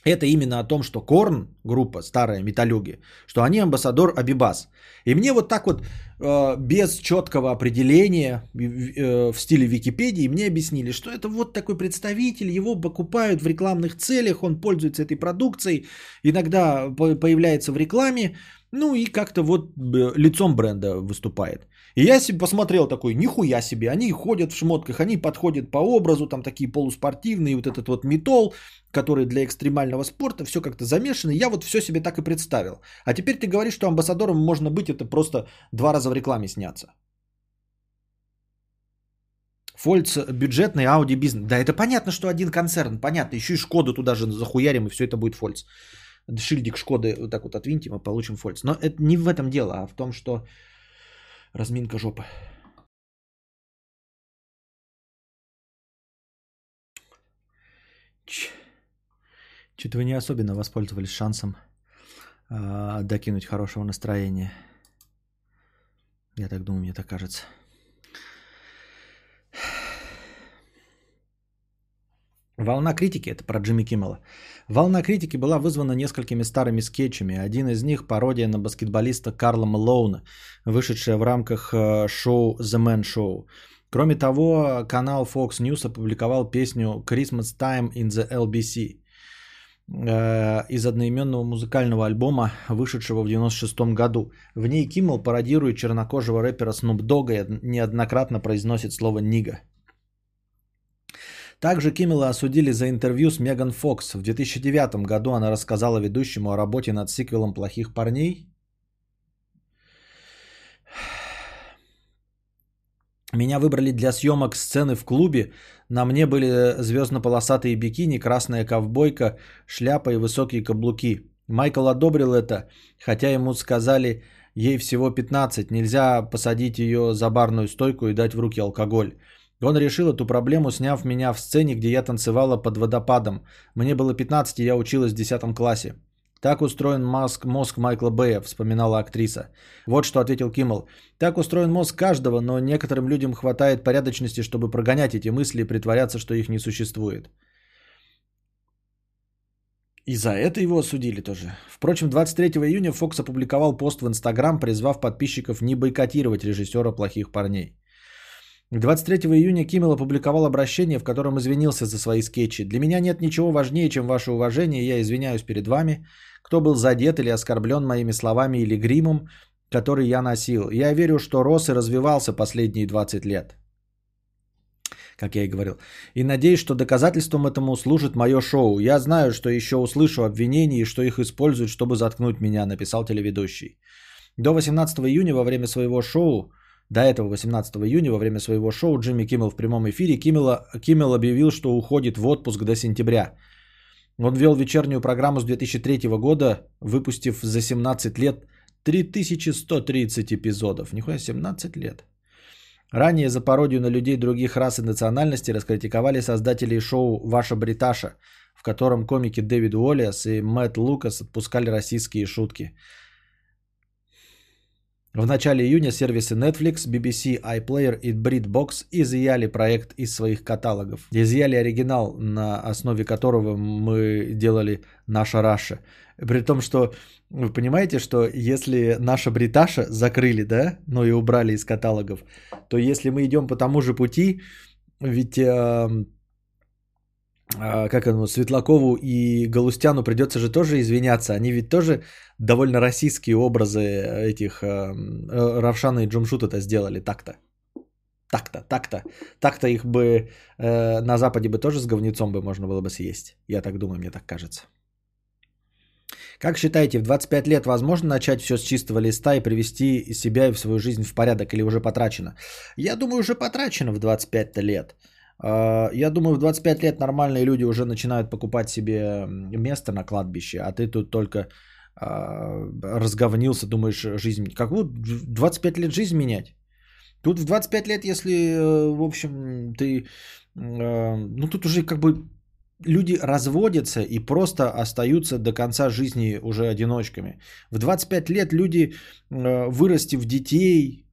это именно о том, что Корн, группа старая, металлюги, что они амбассадор Абибас. И мне вот так вот э, без четкого определения э, в стиле Википедии мне объяснили, что это вот такой представитель, его покупают в рекламных целях, он пользуется этой продукцией, иногда появляется в рекламе, ну и как-то вот лицом бренда выступает. И я себе посмотрел такой, нихуя себе, они ходят в шмотках, они подходят по образу, там такие полуспортивные, вот этот вот метол, который для экстремального спорта, все как-то замешано. Я вот все себе так и представил. А теперь ты говоришь, что амбассадором можно быть, это просто два раза в рекламе сняться. Фольц бюджетный, Ауди бизнес. Да это понятно, что один концерн, понятно. Еще и Шкоду туда же захуярим, и все это будет Фольц. Шильдик Шкоды вот так вот отвинтим, и получим Фольц. Но это не в этом дело, а в том, что Разминка жопы. Что-то вы не особенно воспользовались шансом э, докинуть хорошего настроения. Я так думаю, мне так кажется. Волна критики, это про Джимми Киммела. Волна критики была вызвана несколькими старыми скетчами. Один из них – пародия на баскетболиста Карла Малоуна, вышедшая в рамках э, шоу The Man Show. Кроме того, канал Fox News опубликовал песню Christmas Time in the LBC э, из одноименного музыкального альбома, вышедшего в 1996 году. В ней Киммел пародирует чернокожего рэпера Snoop Dogg и неоднократно произносит слово «нига». Также Киммела осудили за интервью с Меган Фокс. В 2009 году она рассказала ведущему о работе над сиквелом «Плохих парней». Меня выбрали для съемок сцены в клубе. На мне были звездно-полосатые бикини, красная ковбойка, шляпа и высокие каблуки. Майкл одобрил это, хотя ему сказали, ей всего 15, нельзя посадить ее за барную стойку и дать в руки алкоголь. Он решил эту проблему, сняв меня в сцене, где я танцевала под водопадом. Мне было 15, и я училась в 10 классе. Так устроен мозг, мозг Майкла Бэя, вспоминала актриса. Вот что ответил Киммел. Так устроен мозг каждого, но некоторым людям хватает порядочности, чтобы прогонять эти мысли и притворяться, что их не существует. И за это его осудили тоже. Впрочем, 23 июня Фокс опубликовал пост в Инстаграм, призвав подписчиков не бойкотировать режиссера «Плохих парней». 23 июня Киммел опубликовал обращение, в котором извинился за свои скетчи. «Для меня нет ничего важнее, чем ваше уважение, я извиняюсь перед вами, кто был задет или оскорблен моими словами или гримом, который я носил. Я верю, что рос и развивался последние 20 лет» как я и говорил. И надеюсь, что доказательством этому служит мое шоу. Я знаю, что еще услышу обвинения и что их используют, чтобы заткнуть меня, написал телеведущий. До 18 июня во время своего шоу до этого 18 июня во время своего шоу Джимми Киммел в прямом эфире Киммел, Киммел объявил, что уходит в отпуск до сентября. Он вел вечернюю программу с 2003 года, выпустив за 17 лет 3130 эпизодов. Нихуя 17 лет. Ранее за пародию на людей других рас и национальностей раскритиковали создатели шоу «Ваша Бриташа», в котором комики Дэвид Уоллес и Мэтт Лукас отпускали российские шутки. В начале июня сервисы Netflix, BBC, iPlayer и BritBox изъяли проект из своих каталогов. Изъяли оригинал, на основе которого мы делали наша Раша. При том, что вы понимаете, что если наша Бриташа закрыли, да, ну и убрали из каталогов, то если мы идем по тому же пути, ведь э, как оно, Светлакову и Галустяну придется же тоже извиняться. Они ведь тоже довольно российские образы этих э, Равшана и Джумшут это сделали так-то. Так-то, так-то. Так-то их бы э, на Западе бы тоже с говнецом бы можно было бы съесть. Я так думаю, мне так кажется. Как считаете, в 25 лет возможно начать все с чистого листа и привести себя и в свою жизнь в порядок или уже потрачено? Я думаю, уже потрачено в 25 лет. А, я думаю, в 25 лет нормальные люди уже начинают покупать себе место на кладбище, а ты тут только а, разговнился, думаешь, жизнь... Как вот 25 лет жизнь менять? Тут в 25 лет, если, э, в общем, ты... Э, ну, тут уже как бы люди разводятся и просто остаются до конца жизни уже одиночками. В 25 лет люди, э, вырастив детей,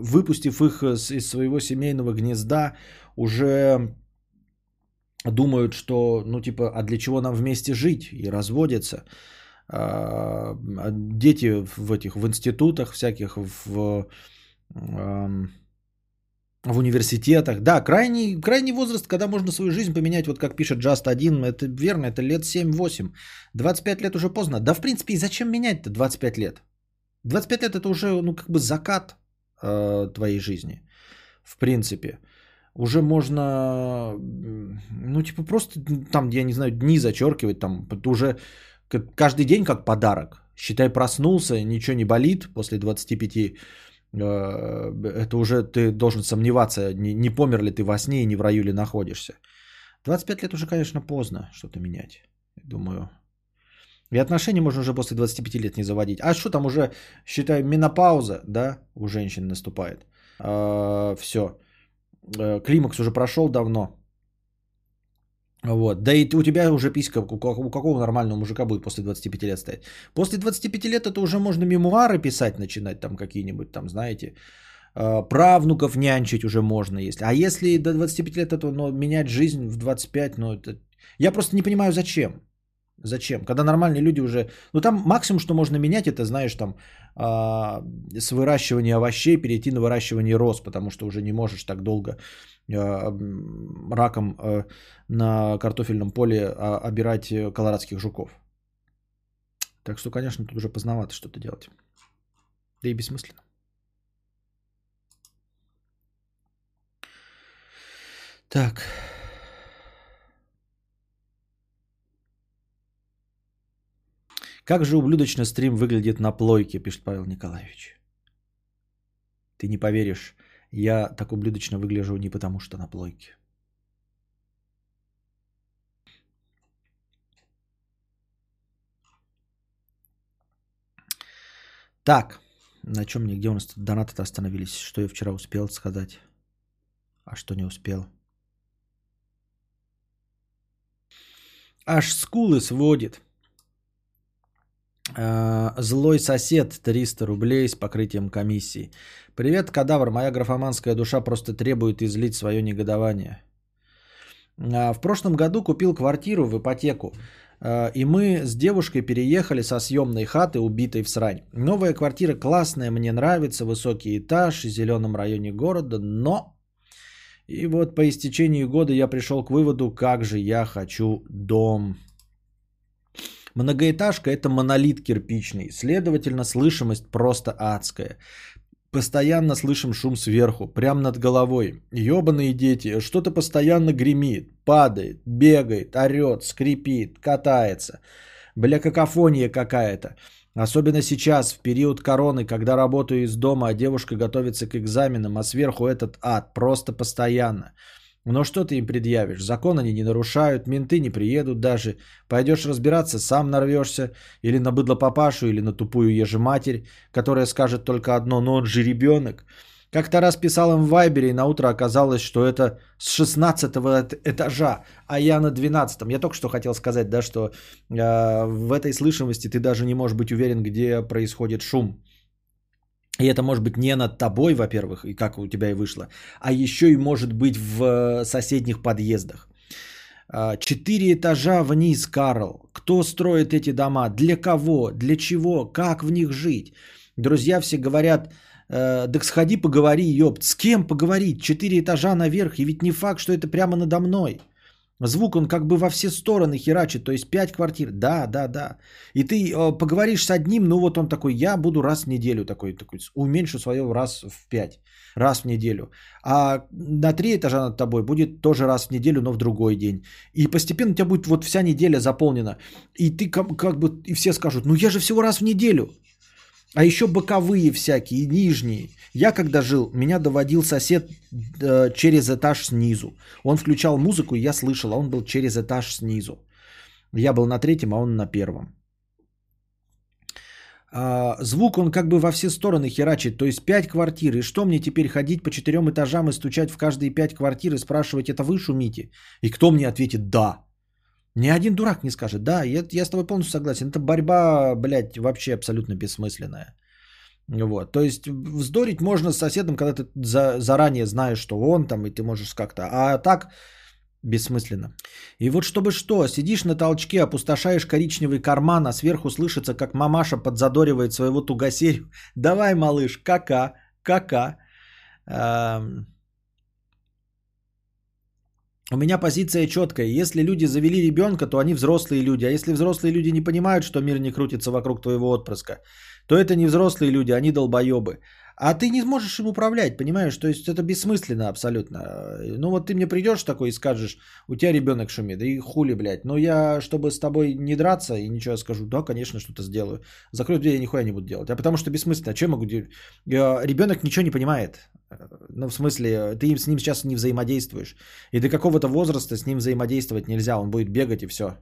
выпустив их из своего семейного гнезда, уже думают, что, ну, типа, а для чего нам вместе жить и разводятся. А, дети в этих, в институтах всяких, в, в университетах. Да, крайний, крайний возраст, когда можно свою жизнь поменять, вот как пишет Just 1, это верно, это лет 7-8. 25 лет уже поздно. Да, в принципе, и зачем менять-то 25 лет? 25 лет это уже, ну, как бы закат э, твоей жизни. В принципе. Уже можно, ну, типа, просто там, я не знаю, дни зачеркивать, там, уже каждый день как подарок. Считай, проснулся, ничего не болит после 25 э, это уже ты должен сомневаться, не, не помер ли ты во сне и не в раю ли находишься. 25 лет уже, конечно, поздно что-то менять. Думаю, и отношения можно уже после 25 лет не заводить. А что там уже, считай, менопауза, да, у женщин наступает. А, все. Э, климакс уже прошел давно. Вот. Да и у тебя уже писька, у какого нормального мужика будет после 25 лет стоять? После 25 лет это уже можно мемуары писать начинать, там какие-нибудь, там, знаете, а, правнуков нянчить уже можно, если. А если до 25 лет это, ну, менять жизнь в 25, ну, это... Я просто не понимаю, зачем. Зачем? Когда нормальные люди уже... Ну, там максимум, что можно менять, это, знаешь, там, а, с выращивания овощей перейти на выращивание роз, потому что уже не можешь так долго а, раком а, на картофельном поле а, обирать колорадских жуков. Так что, конечно, тут уже поздновато что-то делать. Да и бессмысленно. Так. Как же ублюдочно стрим выглядит на плойке, пишет Павел Николаевич. Ты не поверишь, я так ублюдочно выгляжу не потому, что на плойке. Так, на чем мне, где у нас донаты остановились? Что я вчера успел сказать, а что не успел? Аж скулы сводит. А, злой сосед 300 рублей с покрытием комиссии. Привет, кадавр. Моя графоманская душа просто требует излить свое негодование. А, в прошлом году купил квартиру в ипотеку. А, и мы с девушкой переехали со съемной хаты, убитой в срань. Новая квартира классная, мне нравится, высокий этаж, в зеленом районе города, но... И вот по истечении года я пришел к выводу, как же я хочу дом. Многоэтажка – это монолит кирпичный, следовательно, слышимость просто адская. Постоянно слышим шум сверху, прямо над головой. Ёбаные дети, что-то постоянно гремит, падает, бегает, орет, скрипит, катается. Бля, какофония какая-то. Особенно сейчас, в период короны, когда работаю из дома, а девушка готовится к экзаменам, а сверху этот ад, просто постоянно. Но что ты им предъявишь? Закон они не нарушают, менты не приедут даже. Пойдешь разбираться, сам нарвешься. Или на быдло папашу, или на тупую ежематерь, которая скажет только одно, но он же ребенок. Как-то раз писал им в Вайбере, и на утро оказалось, что это с 16 этажа, а я на 12. Я только что хотел сказать, да, что э, в этой слышимости ты даже не можешь быть уверен, где происходит шум. И это может быть не над тобой, во-первых, и как у тебя и вышло, а еще и может быть в э, соседних подъездах. А, четыре этажа вниз, Карл. Кто строит эти дома? Для кого? Для чего? Как в них жить? Друзья все говорят, э, так сходи поговори, ёпт. С кем поговорить? Четыре этажа наверх, и ведь не факт, что это прямо надо мной. Звук он как бы во все стороны херачит, то есть 5 квартир. Да, да, да. И ты э, поговоришь с одним, ну вот он такой, я буду раз в неделю такой, такой уменьшу свое раз в 5, раз в неделю. А на 3 этажа над тобой будет тоже раз в неделю, но в другой день. И постепенно у тебя будет вот вся неделя заполнена. И ты как, как бы, и все скажут, ну я же всего раз в неделю. А еще боковые всякие, нижние. Я когда жил, меня доводил сосед э, через этаж снизу. Он включал музыку, и я слышал, а он был через этаж снизу. Я был на третьем, а он на первом. А, звук он как бы во все стороны херачит, то есть пять квартир. И что мне теперь ходить по четырем этажам и стучать в каждые пять квартир и спрашивать, это вы шумите? И кто мне ответит «да»? Ни один дурак не скажет, да, я, я с тобой полностью согласен. Это борьба, блядь, вообще абсолютно бессмысленная. Вот. То есть вздорить можно с соседом, когда ты за, заранее знаешь, что он там, и ты можешь как-то. А так бессмысленно. И вот чтобы что, сидишь на толчке, опустошаешь коричневый карман, а сверху слышится, как мамаша подзадоривает своего тугосерю. Давай, малыш, кака, кака. Эм... У меня позиция четкая. Если люди завели ребенка, то они взрослые люди. А если взрослые люди не понимают, что мир не крутится вокруг твоего отпрыска, то это не взрослые люди, они долбоебы. А ты не сможешь им управлять, понимаешь? То есть это бессмысленно абсолютно. Ну вот ты мне придешь такой и скажешь, у тебя ребенок шумит, и хули, блядь. Но я, чтобы с тобой не драться и ничего, скажу, да, конечно, что-то сделаю. Закрою дверь, я нихуя не буду делать. А потому что бессмысленно. А что я могу делать? Ребенок ничего не понимает. Ну, в смысле, ты с ним сейчас не взаимодействуешь. И до какого-то возраста с ним взаимодействовать нельзя. Он будет бегать и все.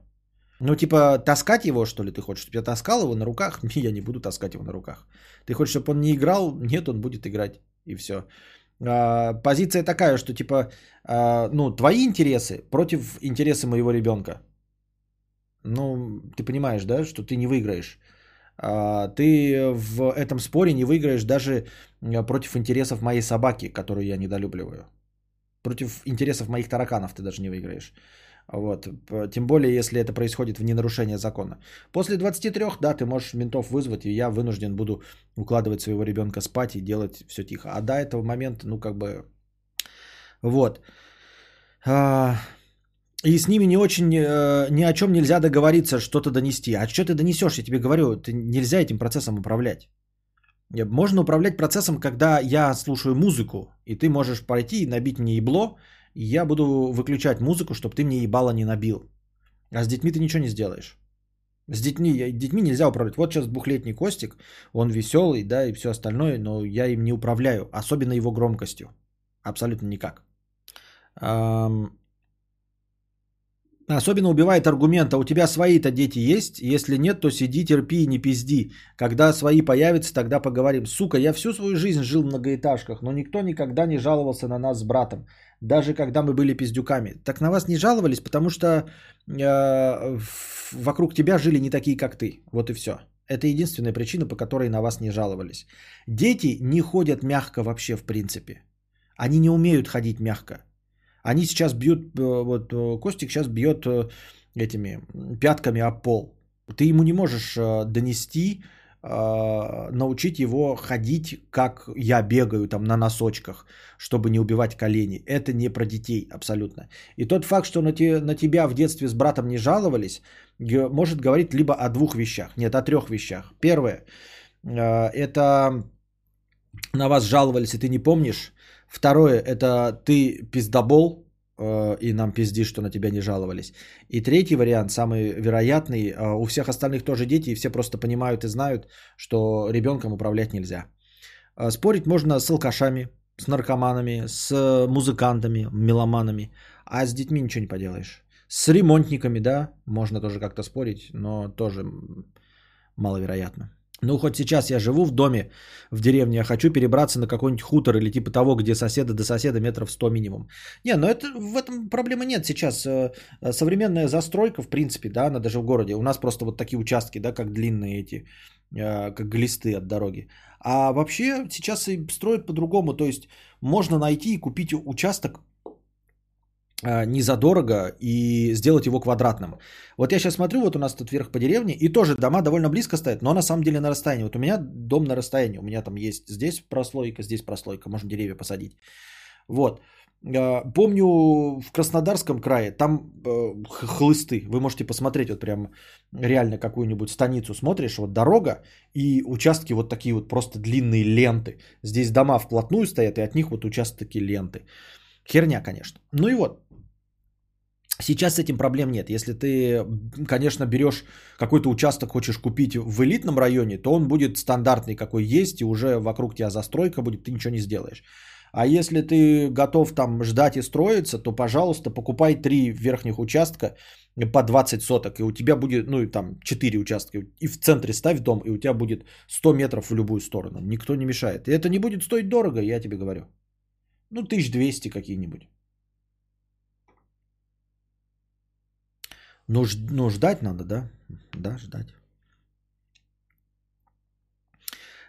Ну, типа, таскать его, что ли, ты хочешь? Чтобы я таскал его на руках? Не, я не буду таскать его на руках. Ты хочешь, чтобы он не играл? Нет, он будет играть. И все. А, позиция такая, что типа, а, ну, твои интересы против интереса моего ребенка. Ну, ты понимаешь, да, что ты не выиграешь. А, ты в этом споре не выиграешь даже против интересов моей собаки, которую я недолюбливаю. Против интересов моих тараканов ты даже не выиграешь. Вот. Тем более, если это происходит в ненарушение закона. После 23, да, ты можешь ментов вызвать, и я вынужден буду укладывать своего ребенка спать и делать все тихо. А до этого момента, ну, как бы... Вот. А, и с ними не очень, э, ни о чем нельзя договориться, что-то донести. А что ты донесешь, я тебе говорю, ты нельзя этим процессом управлять. Можно управлять процессом, когда я слушаю музыку, и ты можешь пойти и набить мне ебло, я буду выключать музыку, чтобы ты мне ебало не набил. А с детьми ты ничего не сделаешь. С детьми, детьми нельзя управлять. Вот сейчас двухлетний Костик, он веселый, да, и все остальное, но я им не управляю, особенно его громкостью. Абсолютно никак. Особенно убивает аргумент, а у тебя свои-то дети есть? Если нет, то сиди, терпи и не пизди. Когда свои появятся, тогда поговорим. Сука, я всю свою жизнь жил в многоэтажках, но никто никогда не жаловался на нас с братом. Даже когда мы были пиздюками. Так на вас не жаловались, потому что э, вокруг тебя жили не такие, как ты. Вот и все. Это единственная причина, по которой на вас не жаловались. Дети не ходят мягко вообще, в принципе. Они не умеют ходить мягко. Они сейчас бьют, э, вот э, Костик сейчас бьет э, этими пятками об пол. Ты ему не можешь донести, научить его ходить, как я бегаю там на носочках, чтобы не убивать колени. Это не про детей абсолютно. И тот факт, что на, те, на тебя в детстве с братом не жаловались, может говорить либо о двух вещах, нет, о трех вещах. Первое, это на вас жаловались, и ты не помнишь, Второе, это ты пиздобол, и нам пиздишь, что на тебя не жаловались. И третий вариант, самый вероятный, э, у всех остальных тоже дети, и все просто понимают и знают, что ребенком управлять нельзя. Э, спорить можно с алкашами, с наркоманами, с музыкантами, меломанами, а с детьми ничего не поделаешь. С ремонтниками, да, можно тоже как-то спорить, но тоже маловероятно. Ну, хоть сейчас я живу в доме в деревне, я хочу перебраться на какой-нибудь хутор или типа того, где соседа до соседа метров 100 минимум. Не, ну это в этом проблемы нет сейчас. Э, э, современная застройка, в принципе, да, она даже в городе. У нас просто вот такие участки, да, как длинные эти, э, как глисты от дороги. А вообще сейчас и строят по-другому. То есть можно найти и купить участок а, не задорого и сделать его квадратным. Вот я сейчас смотрю, вот у нас тут вверх по деревне, и тоже дома довольно близко стоят, но на самом деле на расстоянии. Вот у меня дом на расстоянии, у меня там есть здесь прослойка, здесь прослойка, можно деревья посадить. Вот. А, помню в Краснодарском крае, там э, хлысты, вы можете посмотреть вот прям реально какую-нибудь станицу смотришь, вот дорога и участки вот такие вот просто длинные ленты. Здесь дома вплотную стоят, и от них вот участки ленты. Херня, конечно. Ну и вот, Сейчас с этим проблем нет. Если ты, конечно, берешь какой-то участок, хочешь купить в элитном районе, то он будет стандартный, какой есть, и уже вокруг тебя застройка будет, ты ничего не сделаешь. А если ты готов там ждать и строиться, то, пожалуйста, покупай три верхних участка по 20 соток, и у тебя будет, ну, и там 4 участка, и в центре ставь дом, и у тебя будет 100 метров в любую сторону. Никто не мешает. И это не будет стоить дорого, я тебе говорю. Ну, 1200 какие-нибудь. Ну, ну, ждать надо, да? Да, ждать.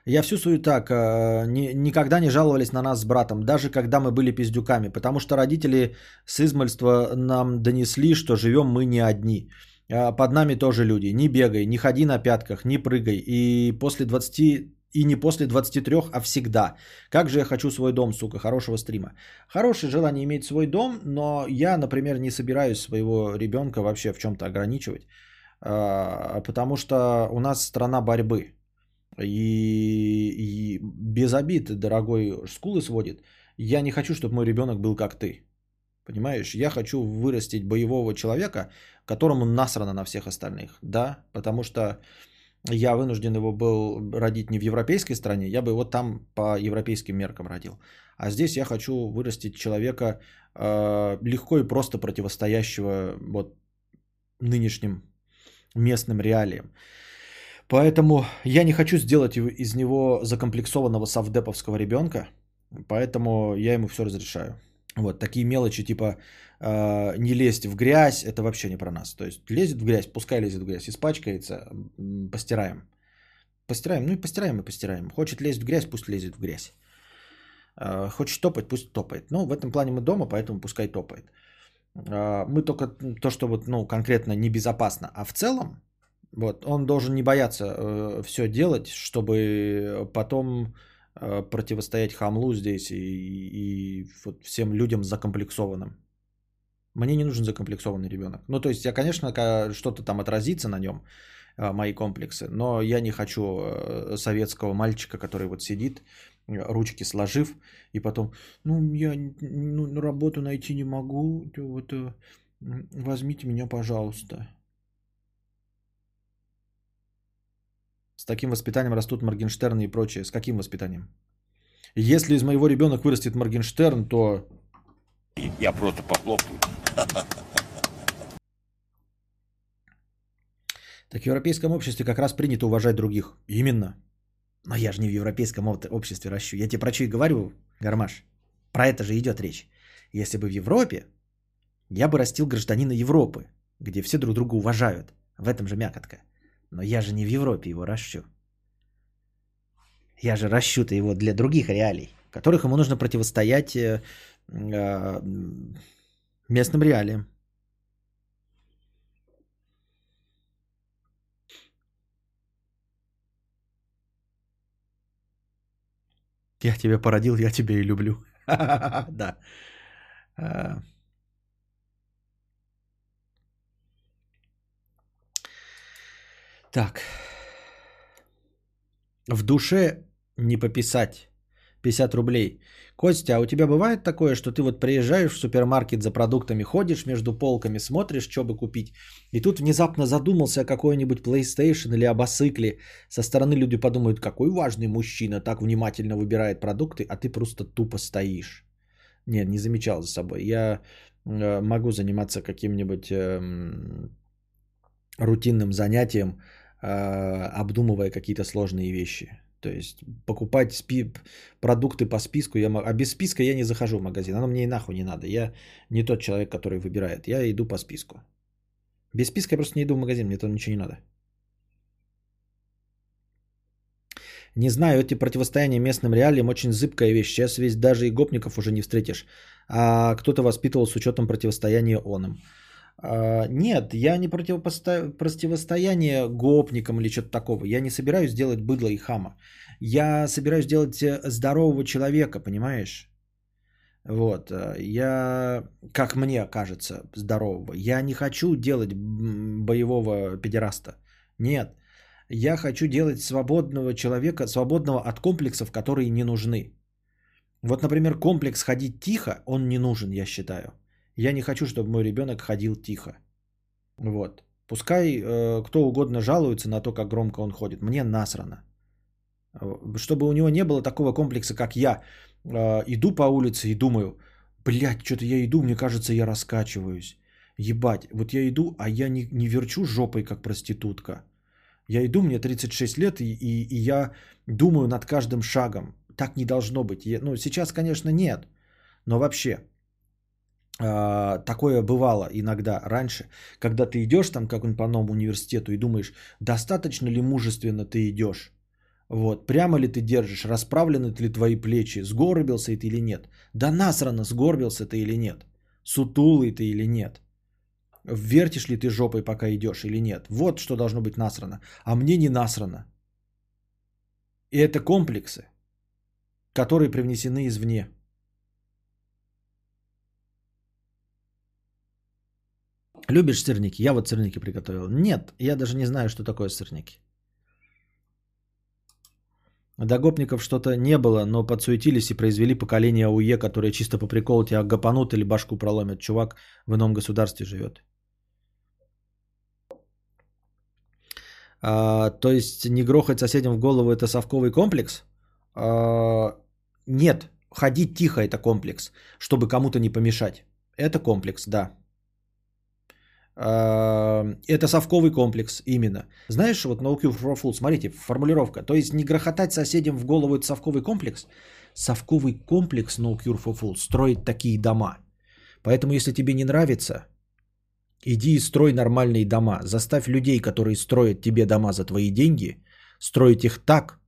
Я всю свою так, э, ни, никогда не жаловались на нас с братом, даже когда мы были пиздюками, потому что родители с измальства нам донесли, что живем мы не одни. А под нами тоже люди. Не бегай, не ходи на пятках, не прыгай. И после 20 и не после 23, а всегда. Как же я хочу свой дом, сука, хорошего стрима. Хорошее желание иметь свой дом, но я, например, не собираюсь своего ребенка вообще в чем-то ограничивать. А, потому что у нас страна борьбы. И, и без обид, дорогой, скулы сводит. Я не хочу, чтобы мой ребенок был как ты. Понимаешь, я хочу вырастить боевого человека, которому насрано на всех остальных. Да, потому что я вынужден его был родить не в европейской стране, я бы его там по европейским меркам родил. А здесь я хочу вырастить человека э, легко и просто противостоящего вот нынешним местным реалиям. Поэтому я не хочу сделать из него закомплексованного совдеповского ребенка, Поэтому я ему все разрешаю. Вот такие мелочи, типа э, не лезть в грязь, это вообще не про нас. То есть лезет в грязь, пускай лезет в грязь, испачкается, постираем. Постираем, ну и постираем и постираем. Хочет лезть в грязь, пусть лезет в грязь. Э, хочет топать, пусть топает. Ну, в этом плане мы дома, поэтому пускай топает. Э, мы только то, что вот, ну, конкретно небезопасно. А в целом, вот, он должен не бояться э, все делать, чтобы потом противостоять хамлу здесь и, и вот всем людям закомплексованным. Мне не нужен закомплексованный ребенок. Ну, то есть я, конечно, что-то там отразится на нем, э, мои комплексы, но я не хочу э, советского мальчика, который вот сидит, ручки сложив, и потом, ну, я ну, работу найти не могу, вот, э, возьмите меня, пожалуйста. С таким воспитанием растут Моргенштерны и прочее. С каким воспитанием? Если из моего ребенка вырастет Моргенштерн, то... Я просто похлопаю. Так в европейском обществе как раз принято уважать других. Именно. Но я же не в европейском обществе ращу. Я тебе про что и говорю, Гармаш. Про это же идет речь. Если бы в Европе, я бы растил гражданина Европы, где все друг друга уважают. В этом же мякотка. Но я же не в Европе его ращу. Я же ращу-то его для других реалий, которых ему нужно противостоять э, э, местным реалиям. Я тебя породил, я тебя и люблю. Да. Так. В душе не пописать. 50 рублей. Костя, а у тебя бывает такое, что ты вот приезжаешь в супермаркет за продуктами, ходишь между полками, смотришь, что бы купить, и тут внезапно задумался о какой-нибудь PlayStation или об осыкле. Со стороны люди подумают, какой важный мужчина так внимательно выбирает продукты, а ты просто тупо стоишь. Нет, не замечал за собой. Я э, могу заниматься каким-нибудь э, рутинным занятием, обдумывая какие-то сложные вещи. То есть покупать спи- продукты по списку, я, а без списка я не захожу в магазин. Оно мне и нахуй не надо. Я не тот человек, который выбирает. Я иду по списку. Без списка я просто не иду в магазин, мне там ничего не надо. Не знаю, эти противостояния местным реалиям очень зыбкая вещь. Сейчас весь даже и гопников уже не встретишь. А кто-то воспитывал с учетом противостояния он им. А, нет, я не противостояние гопникам или что-то такого. Я не собираюсь делать быдло и хама. Я собираюсь делать э, здорового человека, понимаешь? Вот, э, я, как мне кажется, здорового. Я не хочу делать боевого педераста. Нет, я хочу делать свободного человека, свободного от комплексов, которые не нужны. Вот, например, комплекс ходить тихо, он не нужен, я считаю. Я не хочу, чтобы мой ребенок ходил тихо. Вот. Пускай э, кто угодно жалуется на то, как громко он ходит. Мне насрано. Чтобы у него не было такого комплекса, как я. Э, иду по улице и думаю, блядь, что-то я иду, мне кажется, я раскачиваюсь. Ебать, вот я иду, а я не, не верчу жопой, как проститутка. Я иду, мне 36 лет, и, и, и я думаю над каждым шагом. Так не должно быть. Я, ну, сейчас, конечно, нет. Но вообще, такое бывало иногда раньше, когда ты идешь там как-нибудь по новому университету и думаешь, достаточно ли мужественно ты идешь, вот, прямо ли ты держишь, расправлены ли твои плечи, сгорбился ты или нет, да насрано, сгорбился ты или нет, сутулый ты или нет, вертишь ли ты жопой, пока идешь или нет, вот что должно быть насрано, а мне не насрано. И это комплексы, которые привнесены извне. Любишь сырники? Я вот сырники приготовил. Нет, я даже не знаю, что такое сырники. До гопников что-то не было, но подсуетились и произвели поколение АУЕ, которые чисто по приколу тебя гопанут или башку проломят. Чувак в ином государстве живет. А, то есть не грохать соседям в голову это совковый комплекс? А, нет, ходить тихо это комплекс, чтобы кому-то не помешать. Это комплекс, да. Это совковый комплекс именно. Знаешь, вот No Cure for Fool, смотрите, формулировка. То есть не грохотать соседям в голову это совковый комплекс. совковый комплекс No Cure for Fool строить такие дома. Поэтому, если тебе не нравится, иди и строй нормальные дома. Заставь людей, которые строят тебе дома за твои деньги, строить их так,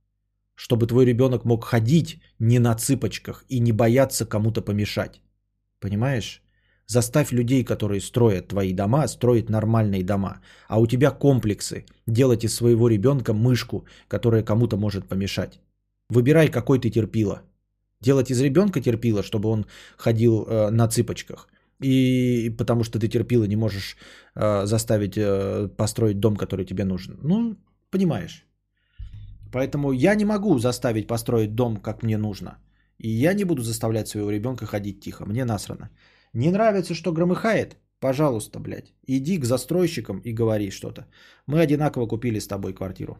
чтобы твой ребенок мог ходить не на цыпочках и не бояться кому-то помешать. Понимаешь? Заставь людей, которые строят твои дома, строить нормальные дома. А у тебя комплексы. Делать из своего ребенка мышку, которая кому-то может помешать. Выбирай, какой ты терпила. Делать из ребенка терпила, чтобы он ходил э, на цыпочках. И потому что ты терпила, не можешь э, заставить э, построить дом, который тебе нужен. Ну, понимаешь. Поэтому я не могу заставить построить дом, как мне нужно. И я не буду заставлять своего ребенка ходить тихо. Мне насрано. Не нравится, что громыхает? Пожалуйста, блядь. Иди к застройщикам и говори что-то. Мы одинаково купили с тобой квартиру.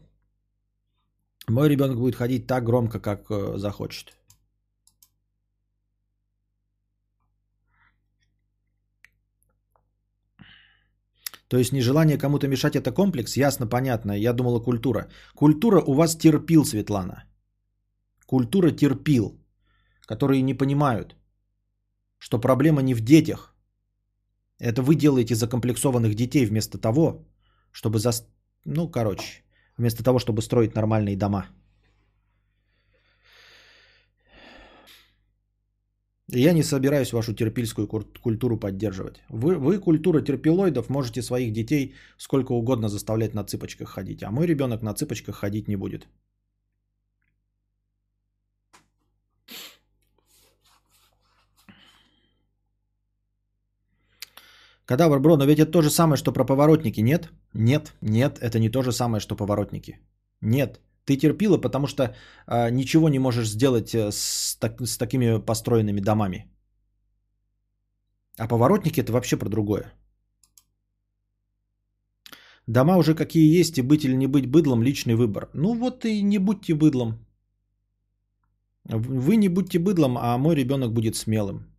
Мой ребенок будет ходить так громко, как э, захочет. То есть нежелание кому-то мешать это комплекс, ясно, понятно. Я думала культура. Культура у вас терпил, Светлана. Культура терпил, которые не понимают, что проблема не в детях. Это вы делаете закомплексованных детей вместо того, чтобы... За... Ну, короче, вместо того, чтобы строить нормальные дома. Я не собираюсь вашу терпильскую культуру поддерживать. Вы, вы, культура терпилоидов, можете своих детей сколько угодно заставлять на цыпочках ходить, а мой ребенок на цыпочках ходить не будет. Кадавр, бро, но ведь это то же самое, что про поворотники, нет? Нет, нет, это не то же самое, что поворотники. Нет, ты терпила, потому что а, ничего не можешь сделать э, с, так, с такими построенными домами. А поворотники это вообще про другое. Дома уже какие есть, и быть или не быть быдлом – личный выбор. Ну вот и не будьте быдлом. Вы не будьте быдлом, а мой ребенок будет смелым.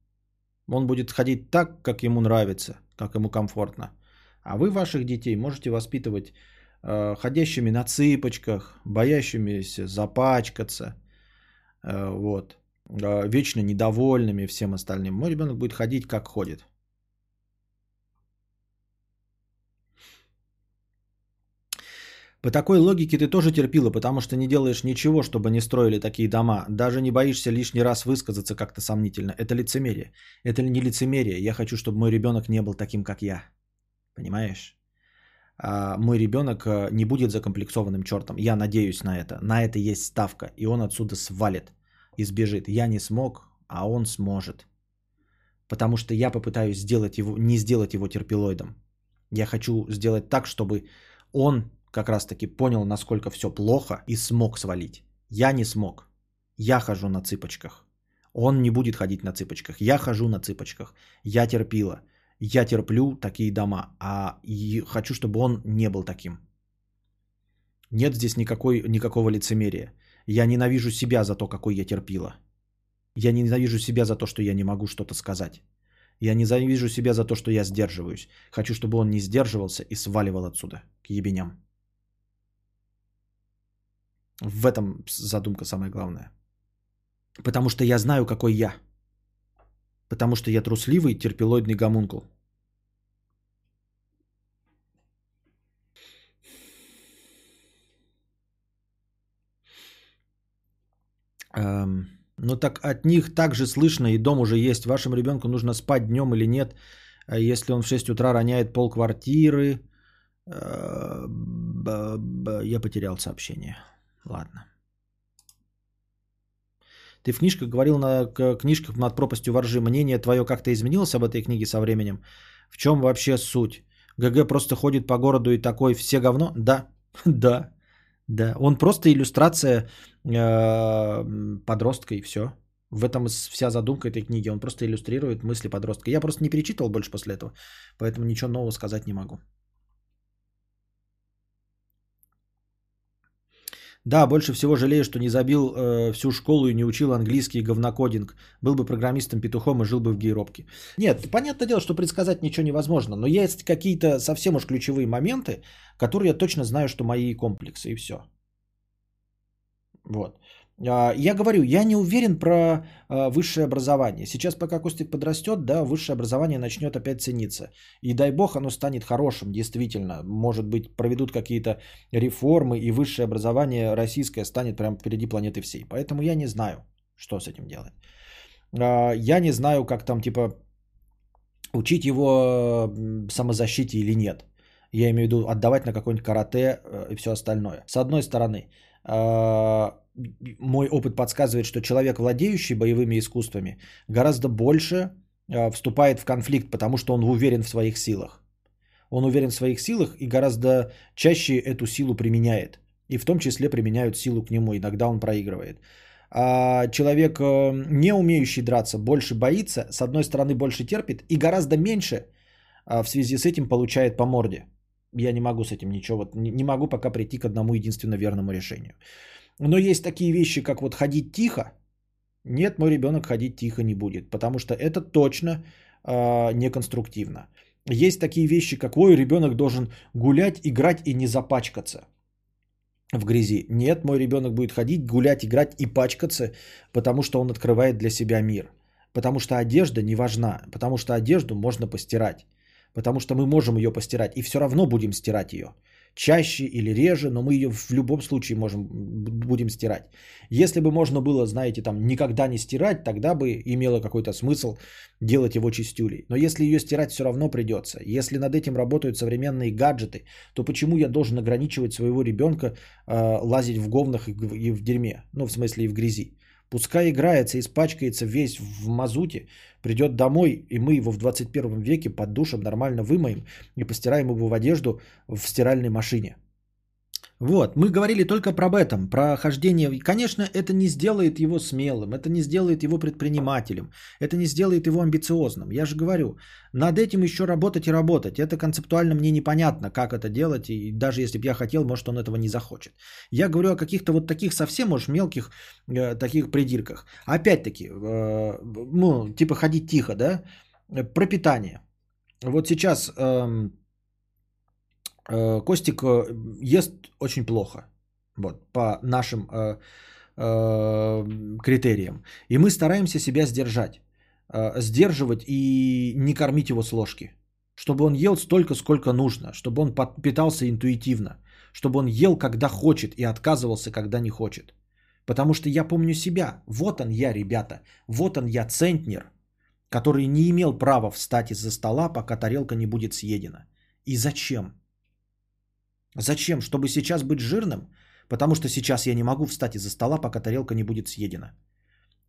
Он будет ходить так, как ему нравится, как ему комфортно. А вы ваших детей можете воспитывать Э, ходящими на цыпочках, боящимися запачкаться, э, вот, э, вечно недовольными всем остальным. Мой ребенок будет ходить, как ходит. По такой логике ты тоже терпила, потому что не делаешь ничего, чтобы не строили такие дома. Даже не боишься лишний раз высказаться как-то сомнительно. Это лицемерие. Это не лицемерие. Я хочу, чтобы мой ребенок не был таким, как я. Понимаешь? А, мой ребенок э, не будет закомплексованным чертом. Я надеюсь на это. На это есть ставка. И он отсюда свалит и сбежит. Я не смог, а он сможет. Потому что я попытаюсь сделать его, не сделать его терпилоидом. Я хочу сделать так, чтобы он как раз таки понял, насколько все плохо и смог свалить. Я не смог. Я хожу на цыпочках. Он не будет ходить на цыпочках. Я хожу на цыпочках. Я терпила я терплю такие дома, а хочу, чтобы он не был таким. Нет здесь никакой, никакого лицемерия. Я ненавижу себя за то, какой я терпила. Я ненавижу себя за то, что я не могу что-то сказать. Я ненавижу себя за то, что я сдерживаюсь. Хочу, чтобы он не сдерживался и сваливал отсюда, к ебеням. В этом задумка самая главная. Потому что я знаю, какой я. Потому что я трусливый терпилоидный гомункул. Эм, ну так от них также слышно, и дом уже есть. Вашему ребенку нужно спать днем или нет. А если он в 6 утра роняет пол квартиры. Э, я потерял сообщение. Ладно. Ты в книжках говорил на книжках над пропастью воржи. Мнение твое как-то изменилось об этой книге со временем? В чем вообще суть? ГГ просто ходит по городу и такой все говно? Да, да, да. Он просто иллюстрация э, подростка и все. В этом вся задумка этой книги. Он просто иллюстрирует мысли подростка. Я просто не перечитывал больше после этого, поэтому ничего нового сказать не могу. Да, больше всего жалею, что не забил э, всю школу и не учил английский говнокодинг. Был бы программистом-петухом и жил бы в гейробке. Нет, понятное дело, что предсказать ничего невозможно, но есть какие-то совсем уж ключевые моменты, которые я точно знаю, что мои комплексы и все. Вот. А, я говорю, я не уверен про а, высшее образование. Сейчас, пока Костик подрастет, да, высшее образование начнет опять цениться. И дай бог, оно станет хорошим, действительно. Может быть, проведут какие-то реформы, и высшее образование российское станет прямо впереди планеты всей. Поэтому я не знаю, что с этим делать. А, я не знаю, как там, типа, учить его самозащите или нет. Я имею в виду отдавать на какое-нибудь карате э, и все остальное. С одной стороны, мой опыт подсказывает, что человек, владеющий боевыми искусствами, гораздо больше а, вступает в конфликт, потому что он уверен в своих силах. Он уверен в своих силах и гораздо чаще эту силу применяет. И в том числе применяют силу к нему. Иногда он проигрывает. А человек, э, не умеющий драться, больше боится, с одной стороны больше терпит и гораздо меньше а, в связи с этим получает по морде. Я не могу с этим ничего, вот не могу пока прийти к одному единственно верному решению. Но есть такие вещи, как вот ходить тихо. Нет, мой ребенок ходить тихо не будет, потому что это точно э, неконструктивно. Есть такие вещи, как мой ребенок должен гулять, играть и не запачкаться в грязи. Нет, мой ребенок будет ходить, гулять, играть и пачкаться, потому что он открывает для себя мир. Потому что одежда не важна, потому что одежду можно постирать. Потому что мы можем ее постирать и все равно будем стирать ее чаще или реже, но мы ее в любом случае можем, будем стирать. Если бы можно было, знаете, там никогда не стирать, тогда бы имело какой-то смысл делать его чистюлей. Но если ее стирать все равно придется, если над этим работают современные гаджеты, то почему я должен ограничивать своего ребенка э, лазить в говнах и в дерьме, ну в смысле и в грязи? Пускай играется, испачкается весь в мазуте, придет домой, и мы его в 21 веке под душем нормально вымоем и постираем его в одежду в стиральной машине. Вот, мы говорили только про этом, про хождение. Конечно, это не сделает его смелым, это не сделает его предпринимателем, это не сделает его амбициозным. Я же говорю, над этим еще работать и работать. Это концептуально мне непонятно, как это делать, и даже если бы я хотел, может, он этого не захочет. Я говорю о каких-то вот таких совсем уж мелких э, таких придирках. Опять-таки, э, ну, типа ходить тихо, да, про питание. Вот сейчас... Э, Э, Костик э, ест очень плохо, вот, по нашим э, э, критериям. И мы стараемся себя сдержать, э, сдерживать и не кормить его с ложки. Чтобы он ел столько, сколько нужно, чтобы он питался интуитивно, чтобы он ел, когда хочет и отказывался, когда не хочет. Потому что я помню себя. Вот он я, ребята. Вот он я, центнер, который не имел права встать из-за стола, пока тарелка не будет съедена. И зачем? Зачем? Чтобы сейчас быть жирным? Потому что сейчас я не могу встать из-за стола, пока тарелка не будет съедена.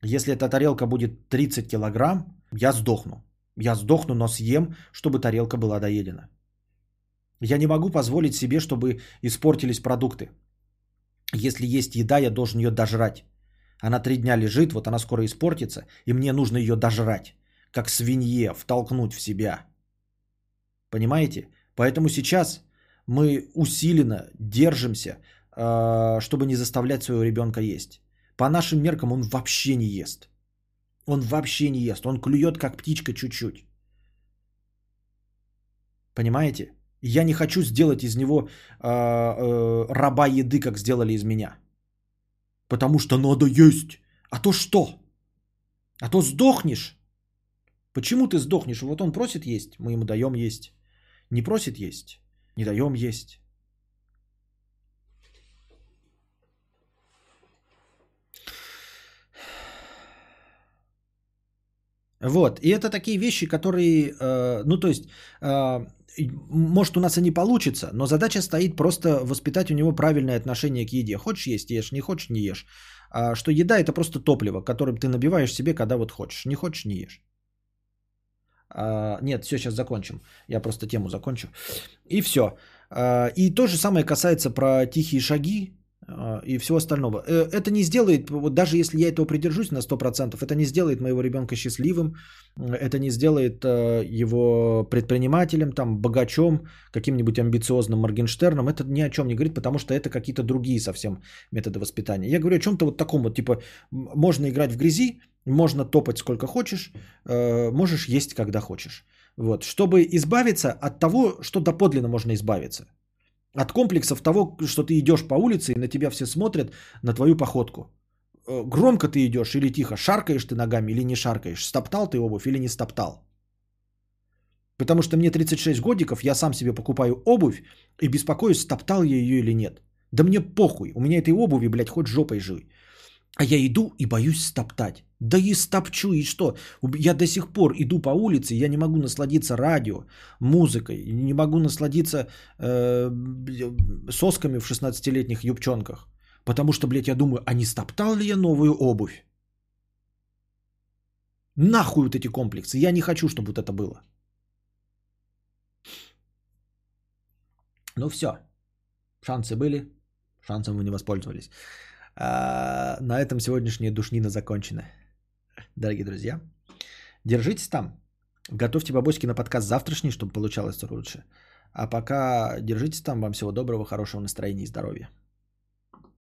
Если эта тарелка будет 30 килограмм, я сдохну. Я сдохну, но съем, чтобы тарелка была доедена. Я не могу позволить себе, чтобы испортились продукты. Если есть еда, я должен ее дожрать. Она три дня лежит, вот она скоро испортится, и мне нужно ее дожрать. Как свинье, втолкнуть в себя. Понимаете? Поэтому сейчас мы усиленно держимся, а, чтобы не заставлять своего ребенка есть. По нашим меркам он вообще не ест. Он вообще не ест. Он клюет как птичка чуть-чуть. Понимаете? Я не хочу сделать из него э, э, раба еды, как сделали из меня. Потому что надо есть. А то что? А то сдохнешь. Почему ты сдохнешь? Вот он просит есть, мы ему даем есть. Не просит есть не даем есть. Вот, и это такие вещи, которые, э, ну то есть, э, может у нас и не получится, но задача стоит просто воспитать у него правильное отношение к еде. Хочешь есть, ешь, не хочешь, не ешь. А что еда это просто топливо, которым ты набиваешь себе, когда вот хочешь. Не хочешь, не ешь. А, нет, все, сейчас закончим. Я просто тему закончу. И все. А, и то же самое касается про тихие шаги а, и всего остального. Э, это не сделает, вот даже если я этого придержусь на 100%, это не сделает моего ребенка счастливым, это не сделает его предпринимателем, там, богачом, каким-нибудь амбициозным Моргенштерном. Это ни о чем не говорит, потому что это какие-то другие совсем методы воспитания. Я говорю о чем-то вот таком вот, типа, можно играть в грязи, можно топать сколько хочешь, э, можешь есть когда хочешь. Вот, чтобы избавиться от того, что доподлинно можно избавиться. От комплексов того, что ты идешь по улице и на тебя все смотрят, на твою походку. э, громко ты идешь или тихо, шаркаешь ты ногами или не шаркаешь, стоптал ты обувь или не стоптал. Потому что мне 36 годиков, я сам себе покупаю обувь и беспокоюсь, стоптал я ее или нет. Да мне похуй, у меня этой обуви, блядь, хоть жопой жуй. А я иду и боюсь стоптать. Да и стопчу, и что? Я до сих пор иду по улице, я не могу насладиться радио, музыкой, не могу насладиться э, сосками в 16-летних юбчонках. Потому что, блядь, я думаю, а не стоптал ли я новую обувь? Нахуй вот эти комплексы. Я не хочу, чтобы вот это было. Ну все. Шансы были. Шансом вы не воспользовались. А, на этом сегодняшняя душнина закончена. Дорогие друзья, держитесь там. Готовьте бабочки на подкаст завтрашний, чтобы получалось лучше. А пока держитесь там. Вам всего доброго, хорошего настроения и здоровья.